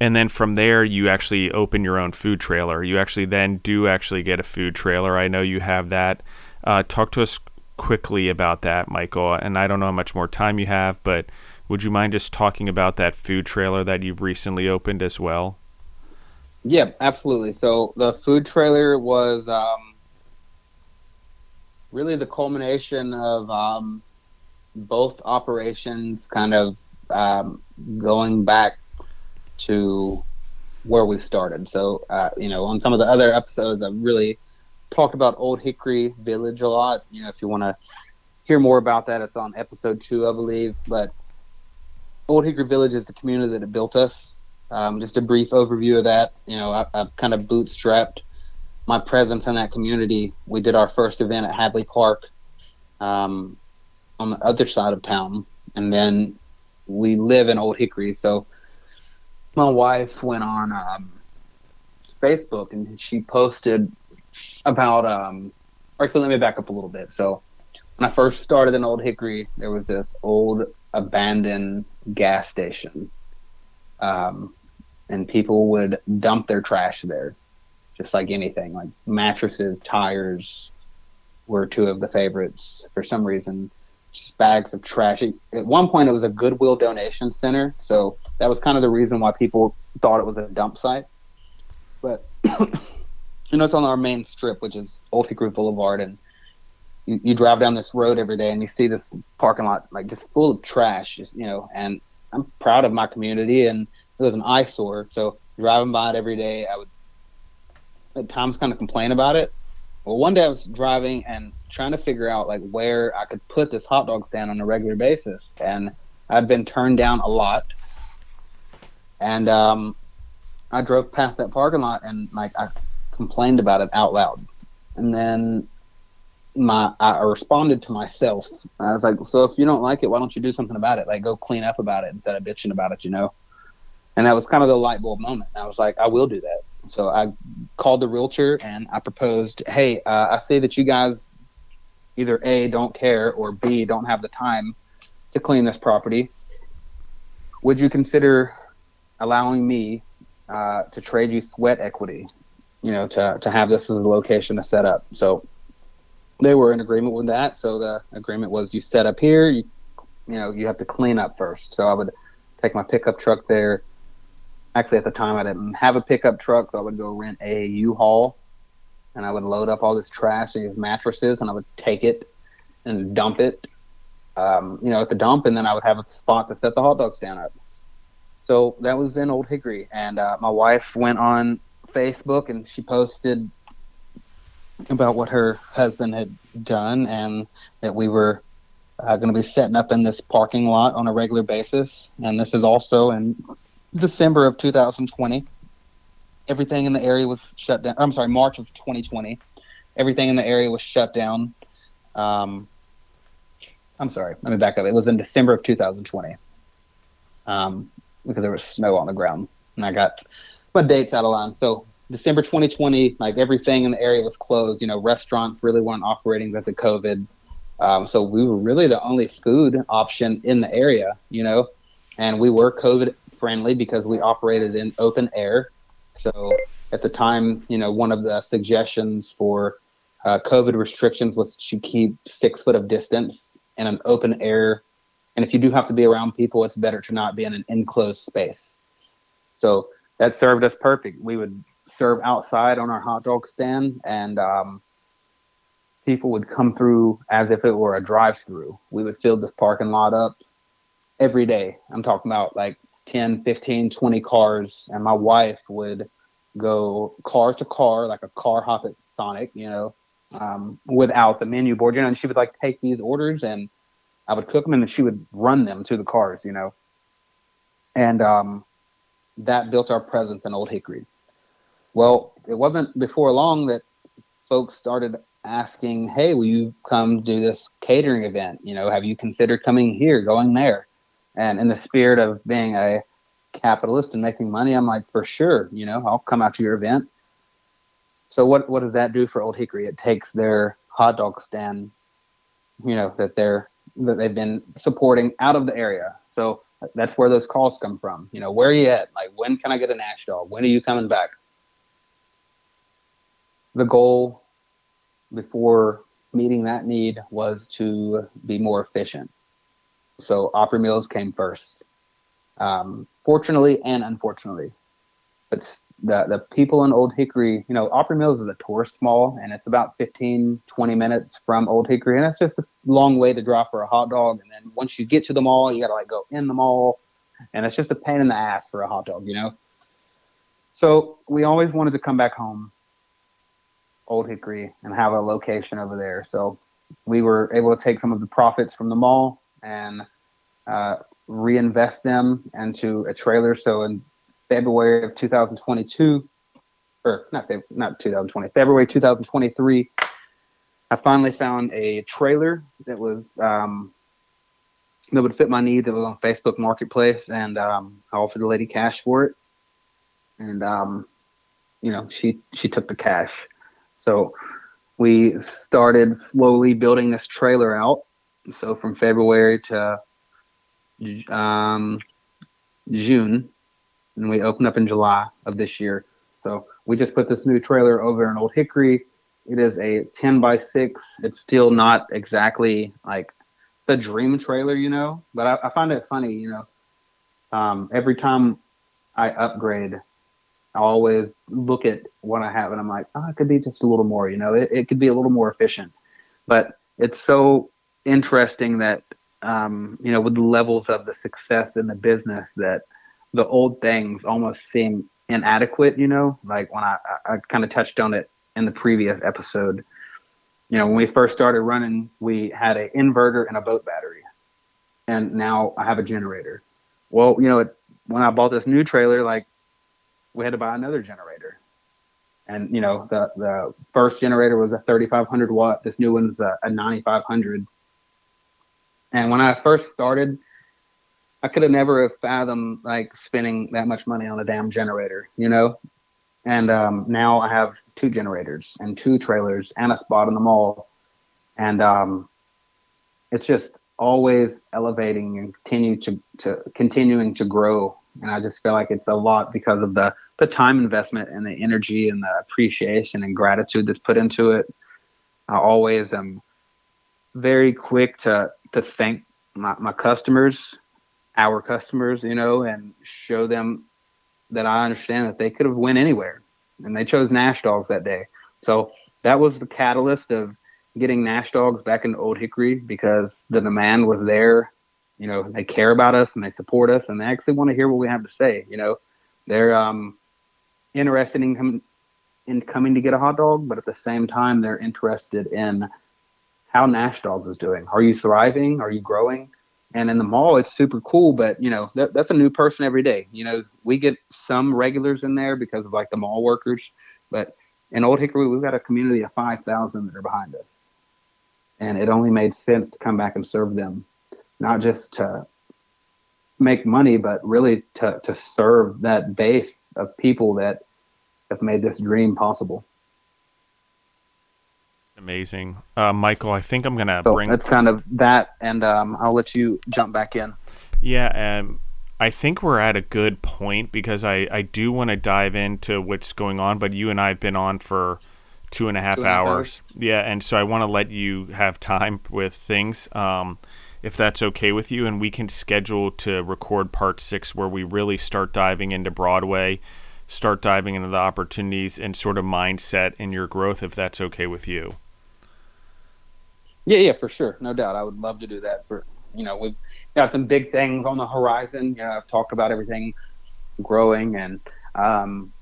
and then from there you actually open your own food trailer. You actually then do actually get a food trailer. I know you have that. Uh, talk to us quickly about that michael. And i don't know how much more time you have but would you mind just talking about that food trailer that you've recently opened as well? Yeah absolutely. So the food trailer was um, really the culmination of um, both operations kind of um, going back to where we started. So, uh, you know, on some of the other episodes, I've really talked about Old Hickory Village a lot. You know, if you want to hear more about that, it's on episode two, I believe. But Old Hickory Village is the community that built us. Um, just a brief overview of that. You know, I, I've kind of bootstrapped my presence in that community. We did our first event at Hadley Park um, on the other side of town, and then we live in Old Hickory, so my wife went on um, Facebook and she posted about. Um, actually, let me back up a little bit. So, when I first started in Old Hickory, there was this old abandoned gas station, um, and people would dump their trash there, just like anything, like mattresses, tires were two of the favorites for some reason just bags of trash. At one point, it was a Goodwill donation center, so that was kind of the reason why people thought it was a dump site. But you know, it's on our main strip, which is Old Hickory Boulevard, and you, you drive down this road every day, and you see this parking lot like just full of trash, just you know. And I'm proud of my community, and it was an eyesore. So driving by it every day, I would at times kind of complain about it. Well, one day I was driving and trying to figure out like where I could put this hot dog stand on a regular basis, and I'd been turned down a lot. And um, I drove past that parking lot and like I complained about it out loud, and then my I responded to myself. I was like, "So if you don't like it, why don't you do something about it? Like go clean up about it instead of bitching about it, you know?" And that was kind of the light bulb moment. I was like, "I will do that." So I called the realtor and I proposed, "Hey, uh, I see that you guys either A, don't care, or B, don't have the time to clean this property, would you consider allowing me uh, to trade you sweat equity, you know, to, to have this as a location to set up? So they were in agreement with that. So the agreement was you set up here, you, you know, you have to clean up first. So I would take my pickup truck there. Actually, at the time, I didn't have a pickup truck, so I would go rent a U-Haul and I would load up all this trash, these mattresses, and I would take it and dump it, um, you know, at the dump, and then I would have a spot to set the hot dog stand up. So that was in Old Hickory, and uh, my wife went on Facebook and she posted about what her husband had done, and that we were uh, going to be setting up in this parking lot on a regular basis. And this is also in December of 2020 everything in the area was shut down. I'm sorry, March of 2020. Everything in the area was shut down. Um, I'm sorry, let me back up. It was in December of 2020 um, because there was snow on the ground, and I got my dates out of line. So December 2020, like everything in the area was closed. You know, restaurants really weren't operating because of COVID. Um, so we were really the only food option in the area, you know, and we were COVID friendly because we operated in open air. So at the time, you know, one of the suggestions for uh, COVID restrictions was to keep six foot of distance in an open air. And if you do have to be around people, it's better to not be in an enclosed space. So that served us perfect. We would serve outside on our hot dog stand, and um, people would come through as if it were a drive-through. We would fill this parking lot up every day. I'm talking about like 10, 15, 20 cars, and my wife would go car to car, like a car hop at Sonic, you know, um, without the menu board, you know, and she would like take these orders and I would cook them and then she would run them to the cars, you know. And um, that built our presence in Old Hickory. Well, it wasn't before long that folks started asking, "Hey, will you come do this catering event? You know, have you considered coming here, going there?" And in the spirit of being a capitalist and making money, I'm like, for sure, you know, I'll come out to your event. So what what does that do for Old Hickory? It takes their hot dog stand, you know, that they're that they've been supporting out of the area. So that's where those calls come from. You know, where are you at? Like, when can I get a Nash dog? When are you coming back? The goal before meeting that need was to be more efficient. So Opry Mills came first, um, fortunately and unfortunately. But the the people in Old Hickory, you know, Opry Mills is a tourist mall, and it's about 15, 20 minutes from Old Hickory, and that's just a long way to drive for a hot dog. And then once you get to the mall, you got to like go in the mall, and it's just a pain in the ass for a hot dog, you know. So we always wanted to come back home, Old Hickory, and have a location over there. So we were able to take some of the profits from the mall and uh, reinvest them into a trailer. So in February of 2022, or not not 2020, February 2023, I finally found a trailer that was um, that would fit my needs. It was on Facebook Marketplace, and um, I offered the lady cash for it, and um, you know she she took the cash. So we started slowly building this trailer out. So from February to um, June, and we opened up in July of this year. So we just put this new trailer over in Old Hickory. It is a 10 by 6. It's still not exactly like the dream trailer, you know, but I, I find it funny, you know. Um, every time I upgrade, I always look at what I have and I'm like, oh, it could be just a little more, you know, it, it could be a little more efficient. But it's so interesting that, um, you know, with the levels of the success in the business that – the old things almost seem inadequate, you know, like when I, I, kind of touched on it in the previous episode. You know, when we first started running, we had an inverter and a boat battery, and now I have a generator. Well, you know, it, when I bought this new trailer, like we had to buy another generator, and you know, the the first generator was a 3,500 watt. This new one's a, a 9,500. And when I first started, I could have never have fathomed like spending that much money on a damn generator, you know. And um, now I have two generators and two trailers and a spot in the mall, and um, it's just always elevating and continue to, to continuing to grow. And I just feel like it's a lot because of the the time investment and the energy and the appreciation and gratitude that's put into it. I always am very quick to to thank my, my customers our customers, you know, and show them that I understand that they could have went anywhere, and they chose Nash Dogs that day. So that was the catalyst of getting Nash Dogs back into Old Hickory because the demand was there. You know, they care about us and they support us, and they actually want to hear what we have to say. You know, they're um, interested in com- in coming to get a hot dog, but at the same time, they're interested in how Nash Dogs is doing. Are you thriving? Are you growing? and in the mall it's super cool but you know that, that's a new person every day you know we get some regulars in there because of like the mall workers but in old hickory we've got a community of 5000 that are behind us and it only made sense to come back and serve them not just to make money but really to, to serve that base of people that have made this dream possible Amazing, uh, Michael. I think I'm gonna so bring. That's kind of that, and um, I'll let you jump back in. Yeah, um, I think we're at a good point because I I do want to dive into what's going on, but you and I have been on for two and a half, two and hours. hours. Yeah, and so I want to let you have time with things. Um, if that's okay with you, and we can schedule to record part six where we really start diving into Broadway start diving into the opportunities and sort of mindset and your growth, if that's okay with you. Yeah, yeah, for sure, no doubt. I would love to do that. For you know, we've got some big things on the horizon. You know, I've talked about everything growing, and um,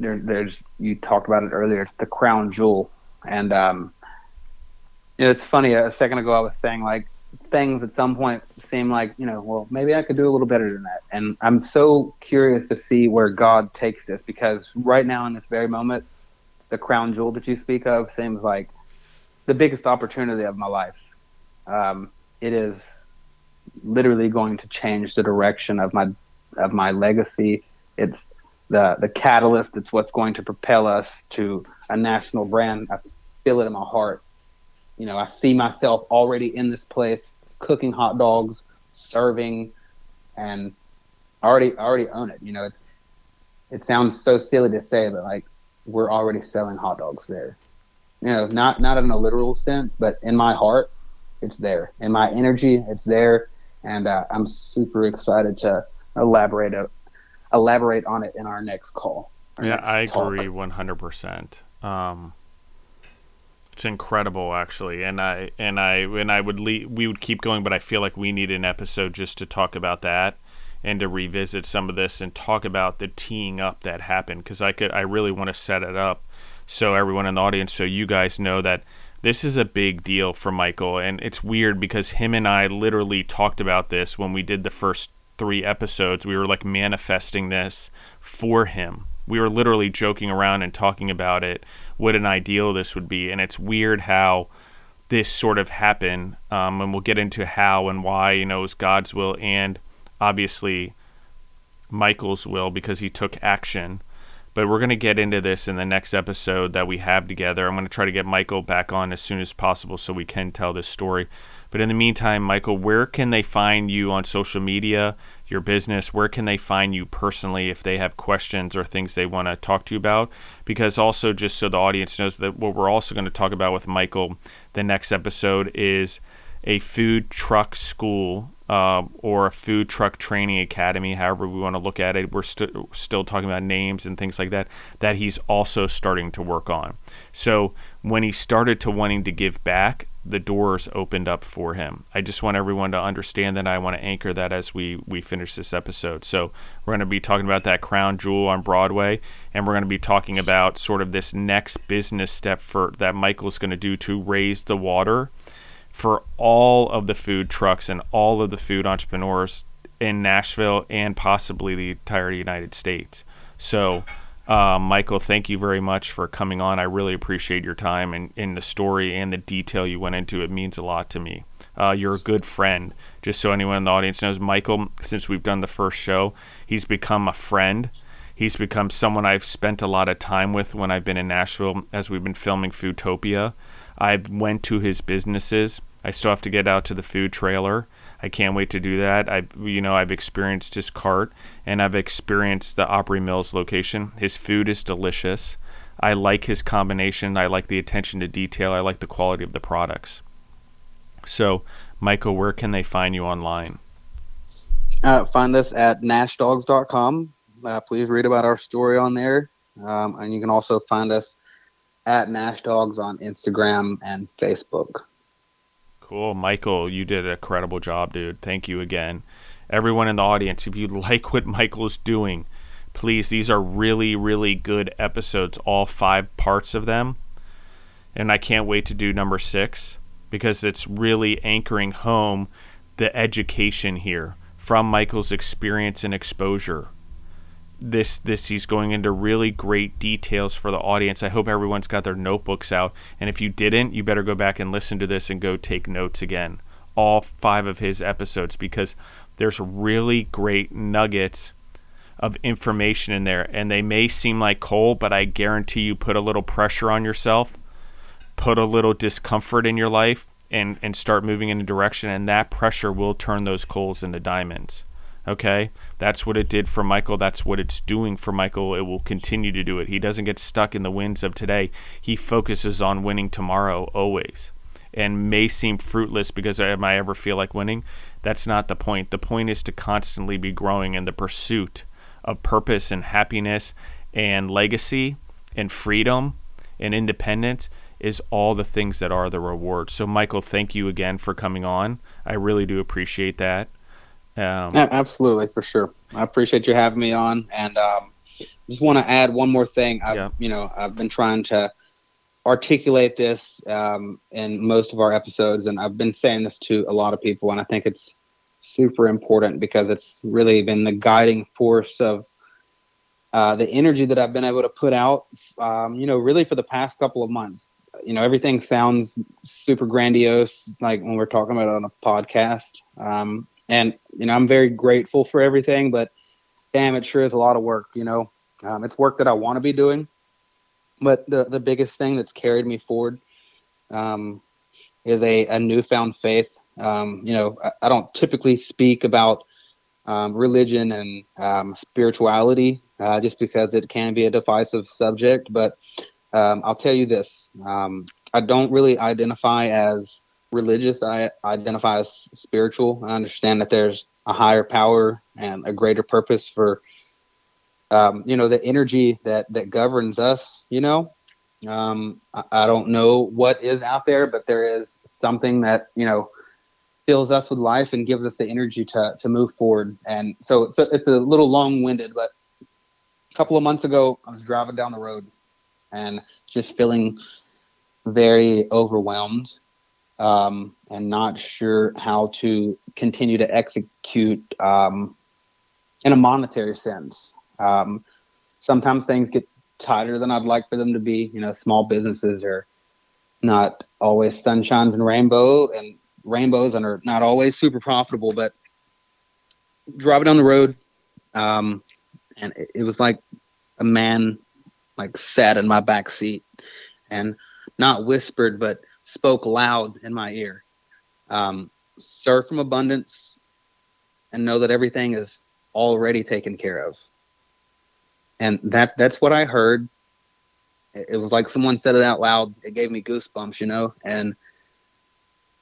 there, there's you talked about it earlier. It's the crown jewel, and um, it's funny. A second ago, I was saying like things at some point seem like you know, well, maybe I could do a little better than that. And I'm so curious to see where God takes this because right now in this very moment, the crown jewel that you speak of seems like the biggest opportunity of my life. Um, it is literally going to change the direction of my of my legacy. It's the the catalyst. It's what's going to propel us to a national brand. I feel it in my heart. You know, I see myself already in this place cooking hot dogs, serving, and already already own it. You know, it's it sounds so silly to say, but like we're already selling hot dogs there you know, not not in a literal sense, but in my heart, it's there. In my energy, it's there, and uh, I'm super excited to elaborate uh, elaborate on it in our next call. Our yeah, next I agree 100. percent um, It's incredible, actually, and I and I and I would le- we would keep going, but I feel like we need an episode just to talk about that and to revisit some of this and talk about the teeing up that happened because I could I really want to set it up so everyone in the audience, so you guys know that this is a big deal for Michael. And it's weird because him and I literally talked about this when we did the first three episodes. We were like manifesting this for him. We were literally joking around and talking about it, what an ideal this would be. And it's weird how this sort of happened. Um, and we'll get into how and why, you know, it was God's will and obviously Michael's will because he took action. But we're going to get into this in the next episode that we have together. I'm going to try to get Michael back on as soon as possible so we can tell this story. But in the meantime, Michael, where can they find you on social media, your business? Where can they find you personally if they have questions or things they want to talk to you about? Because also, just so the audience knows that what we're also going to talk about with Michael the next episode is a food truck school uh, or a food truck training academy, however we want to look at it. We're st- still talking about names and things like that, that he's also starting to work on. So when he started to wanting to give back, the doors opened up for him. I just want everyone to understand that. I want to anchor that as we, we finish this episode. So we're going to be talking about that crown jewel on Broadway, and we're going to be talking about sort of this next business step for that Michael's going to do to raise the water for all of the food trucks and all of the food entrepreneurs in Nashville and possibly the entire United States. So, uh, Michael, thank you very much for coming on. I really appreciate your time and in the story and the detail you went into. It means a lot to me. Uh, you're a good friend. Just so anyone in the audience knows, Michael, since we've done the first show, he's become a friend. He's become someone I've spent a lot of time with when I've been in Nashville as we've been filming Foodtopia. I went to his businesses. I still have to get out to the food trailer. I can't wait to do that. I, you know, I've experienced his cart and I've experienced the Opry Mills location. His food is delicious. I like his combination. I like the attention to detail. I like the quality of the products. So, Michael, where can they find you online? Uh, find us at nashdogs.com. Uh, please read about our story on there. Um, and you can also find us at Nash Dogs on Instagram and Facebook. Cool. Michael, you did a credible job, dude. Thank you again. Everyone in the audience, if you like what Michael's doing, please, these are really, really good episodes, all five parts of them. And I can't wait to do number six because it's really anchoring home the education here from Michael's experience and exposure this this he's going into really great details for the audience. I hope everyone's got their notebooks out. And if you didn't, you better go back and listen to this and go take notes again. All five of his episodes because there's really great nuggets of information in there and they may seem like coal, but I guarantee you put a little pressure on yourself, put a little discomfort in your life and and start moving in a direction and that pressure will turn those coals into diamonds. Okay, that's what it did for Michael. That's what it's doing for Michael. It will continue to do it. He doesn't get stuck in the wins of today. He focuses on winning tomorrow always. And may seem fruitless because am I ever feel like winning? That's not the point. The point is to constantly be growing in the pursuit of purpose and happiness and legacy and freedom and independence is all the things that are the reward. So, Michael, thank you again for coming on. I really do appreciate that. Um, Absolutely, for sure. I appreciate you having me on, and um, just want to add one more thing. I've, yeah. you know, I've been trying to articulate this um, in most of our episodes, and I've been saying this to a lot of people, and I think it's super important because it's really been the guiding force of uh, the energy that I've been able to put out, um, you know, really for the past couple of months. You know, everything sounds super grandiose, like when we're talking about it on a podcast. Um, and, you know, I'm very grateful for everything, but damn, it sure is a lot of work, you know. Um, it's work that I want to be doing. But the, the biggest thing that's carried me forward um, is a, a newfound faith. Um, you know, I, I, don't typically speak about um, religion and um, spirituality uh, just because it can be a divisive subject. But um, I'll tell you this I don't really identify as religious, I identify as spiritual. I understand that there's a higher power and a greater purpose for. Um, you know the energy that that governs us you know um, I, I, don't know what is out there but there is something that you know fills us with life and gives us the energy to to move forward and so it's a, it's a little long-winded but a couple of months ago, I was driving down the road and just feeling very overwhelmed um, and not sure how to continue to execute um, in a monetary sense. Um, sometimes things get tighter than I'd like for them to be. You know, small businesses are not always sunshines and rainbow and rainbows and are not always super profitable. But driving down the road, um, and it, it was like a man like sat in my back seat and not whispered but spoke loud in my ear. Um, serve from abundance and know that everything is already taken care of. And that that's what i heard. It, it was like someone said it out loud. It gave me goosebumps you know and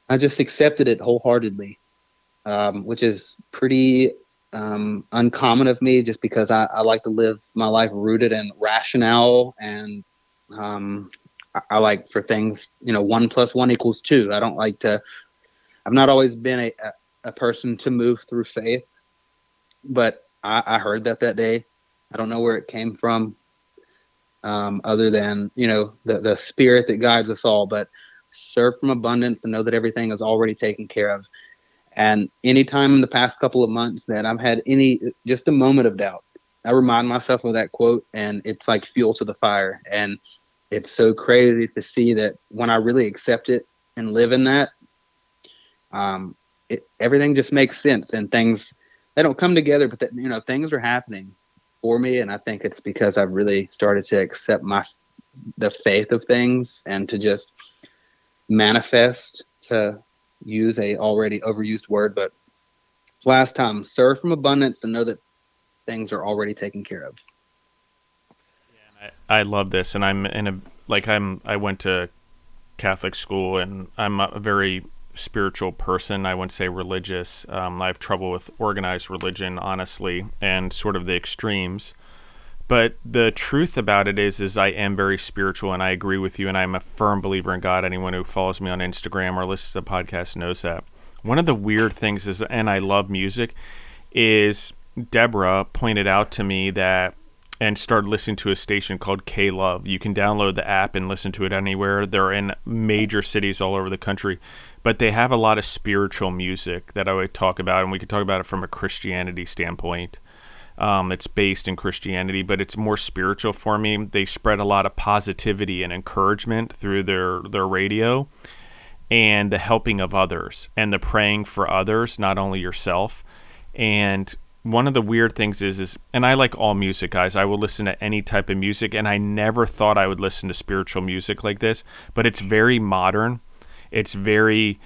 i just accepted it wholeheartedly um, which is pretty um, uncommon of me just because I, I, like to live my life rooted in rationale and um, I, like for things, you know, one plus one equals two. I don't like to, I've not always been a, a, a person to move through faith, but I, I, heard that that day. I don't know where it came from um, other than, you know, the, the spirit that guides us all, but serve from abundance to know that everything is already taken care of and anytime in the past couple of months that I've had any just a moment of doubt, I remind myself of that quote and it's like fuel to the fire. And it's so crazy to see that when I really accept it and live in that, um, it, everything just makes sense and things they don't come together, but that, you know, things are happening for me. And I think it's because I've really started to accept my, the faith of things and to just manifest to use a already overused word, but last time, serve from abundance and know that things are already taken care of. I, I love this, and I'm in a like I'm I went to Catholic school, and I'm a very spiritual person. I wouldn't say religious. Um, I have trouble with organized religion, honestly, and sort of the extremes. But the truth about it is, is I am very spiritual, and I agree with you. And I'm a firm believer in God. Anyone who follows me on Instagram or listens to the podcast knows that. One of the weird things is, and I love music, is Deborah pointed out to me that and started listening to a station called K Love. You can download the app and listen to it anywhere. They're in major cities all over the country, but they have a lot of spiritual music that I would talk about, and we could talk about it from a Christianity standpoint. Um, it's based in Christianity, but it's more spiritual for me. They spread a lot of positivity and encouragement through their their radio, and the helping of others and the praying for others, not only yourself. And one of the weird things is is and I like all music guys. I will listen to any type of music and I never thought I would listen to spiritual music like this, but it's very modern. It's very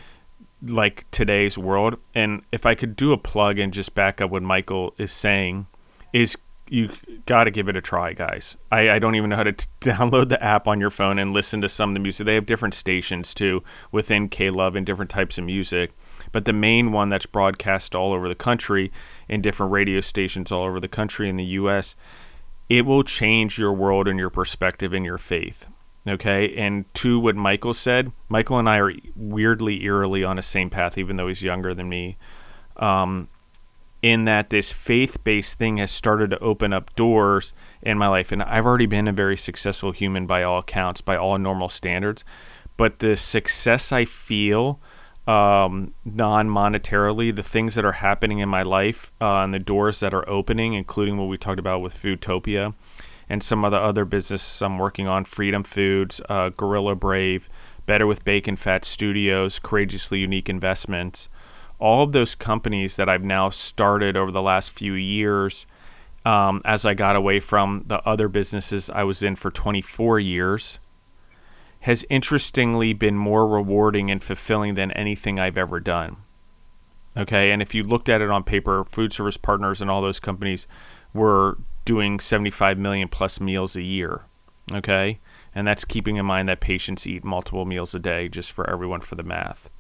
like today's world. And if I could do a plug and just back up what Michael is saying, is you got to give it a try, guys. I, I don't even know how to t- download the app on your phone and listen to some of the music. They have different stations too within K Love and different types of music. But the main one that's broadcast all over the country in different radio stations all over the country in the US, it will change your world and your perspective and your faith. Okay. And to what Michael said, Michael and I are weirdly, eerily on the same path, even though he's younger than me. Um, in that this faith based thing has started to open up doors in my life. And I've already been a very successful human by all accounts, by all normal standards. But the success I feel um, non monetarily, the things that are happening in my life uh, and the doors that are opening, including what we talked about with Foodtopia and some of the other businesses I'm working on Freedom Foods, uh, Gorilla Brave, Better with Bacon Fat Studios, Courageously Unique Investments. All of those companies that I've now started over the last few years, um, as I got away from the other businesses I was in for 24 years, has interestingly been more rewarding and fulfilling than anything I've ever done. Okay, and if you looked at it on paper, food service partners and all those companies were doing 75 million plus meals a year. Okay, and that's keeping in mind that patients eat multiple meals a day just for everyone for the math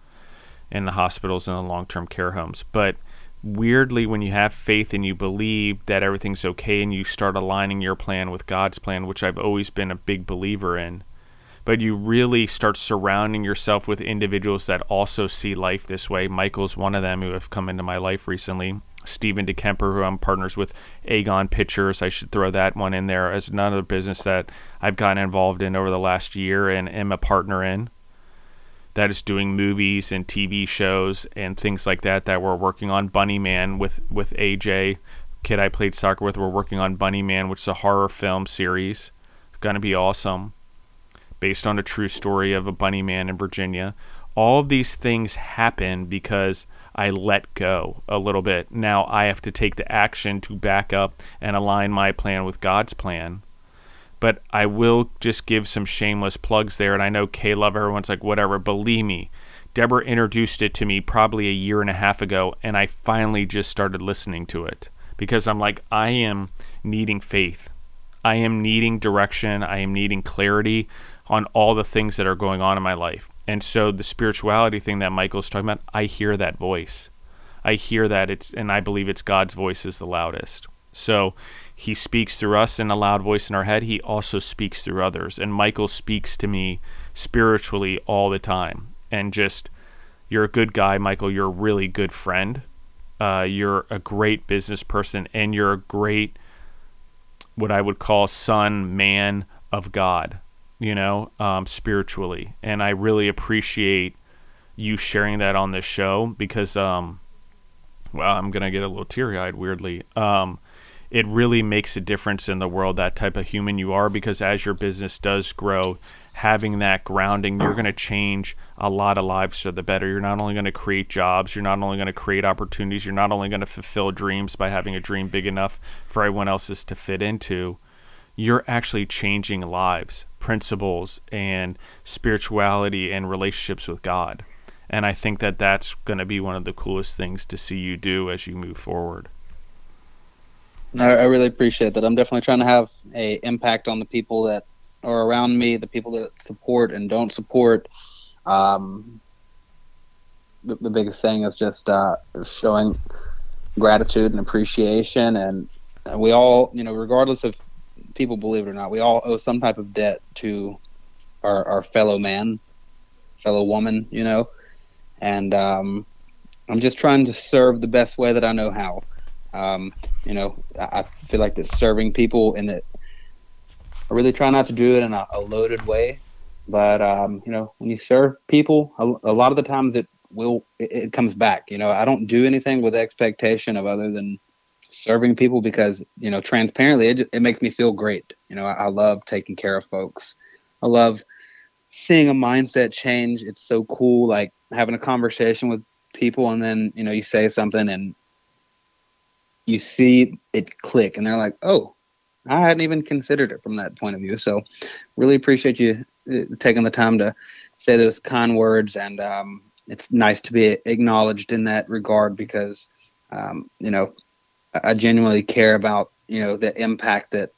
in the hospitals and the long term care homes. But weirdly, when you have faith and you believe that everything's okay and you start aligning your plan with God's plan, which I've always been a big believer in, but you really start surrounding yourself with individuals that also see life this way. Michael's one of them who have come into my life recently. Stephen DeKemper, who I'm partners with, Aegon Pictures. I should throw that one in there as another business that I've gotten involved in over the last year and am a partner in. That is doing movies and TV shows and things like that that we're working on. Bunny Man with with AJ, kid I played soccer with. We're working on Bunny Man, which is a horror film series. Gonna be awesome based on a true story of a bunny man in Virginia. All of these things happen because I let go a little bit. Now I have to take the action to back up and align my plan with God's plan. But I will just give some shameless plugs there. And I know K Love, everyone's like, whatever. Believe me, Deborah introduced it to me probably a year and a half ago, and I finally just started listening to it because I'm like, I am needing faith. I am needing direction. I am needing clarity on all the things that are going on in my life. And so the spirituality thing that Michael's talking about, I hear that voice. I hear that it's and I believe it's God's voice is the loudest. So he speaks through us in a loud voice in our head. He also speaks through others. And Michael speaks to me spiritually all the time. And just you're a good guy, Michael. You're a really good friend. Uh, you're a great business person, and you're a great, what I would call son, man of God you know, um, spiritually. And I really appreciate you sharing that on this show because, um, well, I'm going to get a little teary eyed weirdly. Um, it really makes a difference in the world, that type of human you are, because as your business does grow, having that grounding, you're going to change a lot of lives for the better. You're not only going to create jobs, you're not only going to create opportunities, you're not only going to fulfill dreams by having a dream big enough for everyone else's to fit into, you're actually changing lives principles and spirituality and relationships with God. And I think that that's going to be one of the coolest things to see you do as you move forward. I, I really appreciate that. I'm definitely trying to have a impact on the people that are around me, the people that support and don't support. Um, the, the biggest thing is just uh, showing gratitude and appreciation, and, and we all, you know, regardless of people believe it or not, we all owe some type of debt to our, our fellow man, fellow woman, you know. And um, I'm just trying to serve the best way that I know how. Um, you know, I, feel like that serving people and that I really try not to do it in a, a loaded way. But um, you know, when you serve people, a, a lot of the times it will it, it comes back. You know, I don't do anything with expectation of other than serving people because you know transparently it, it makes me feel great. You know I, I, love taking care of folks. I love seeing a mindset change. It's so cool like having a conversation with people and then you know you say something and you see it click and they're like oh i hadn't even considered it from that point of view. So really appreciate you uh, taking the time to say those kind words and um, it's nice to be acknowledged in that regard because um, you know I genuinely care about you know the impact that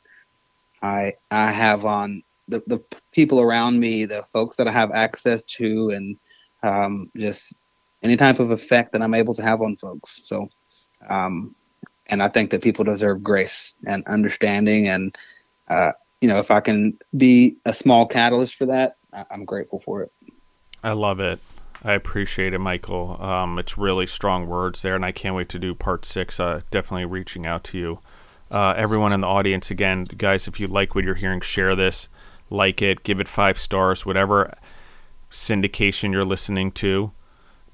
I I have on the, the people around me, the folks that I have access to, and um, just any type of effect that I'm able to have on folks. So, um, and I think that people deserve grace and understanding, and uh, you know, if I can be a small catalyst for that, I- I'm grateful for it. I love it. I appreciate it, Michael. Um, it's really strong words there, and I can't wait to do part six. Uh, definitely reaching out to you. Uh, everyone in the audience, again, guys, if you like what you're hearing, share this, like it, give it five stars, whatever syndication you're listening to.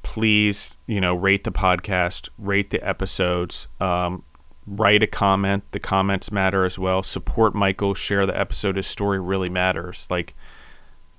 Please, you know, rate the podcast, rate the episodes, um, write a comment. The comments matter as well. Support Michael, share the episode. His story really matters. Like,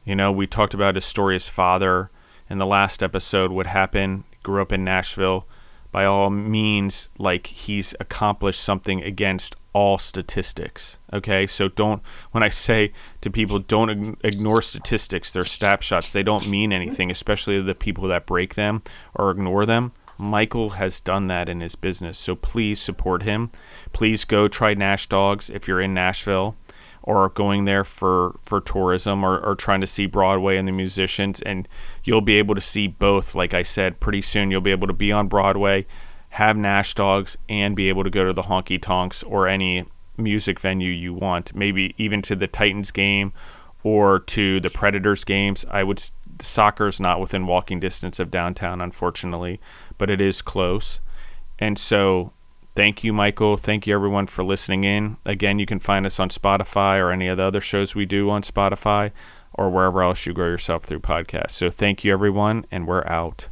you know, we talked about his story, his father in the last episode, what happened. Grew up in Nashville. By all means, like he's accomplished something against all statistics. Okay, so don't. When I say to people, don't ignore statistics. They're snapshots. They don't mean anything, especially the people that break them or ignore them. Michael has done that in his business, so please support him. Please go try Nash Dogs if you're in Nashville or going there for, for tourism or, or trying to see Broadway and the musicians. And you'll be able to see both. Like I said, pretty soon you'll be able to be on Broadway, have Nash Dogs, and be able to go to the Honky Tonks or any music venue you want. Maybe even to the Titans game or to the Predators games. I would. Soccer's not within walking distance of downtown, unfortunately, but it is close. And so Thank you, Michael. Thank you, everyone, for listening in. Again, you can find us on Spotify or any of the other shows we do on Spotify or wherever else you grow yourself through podcasts. So thank you, everyone, and we're out.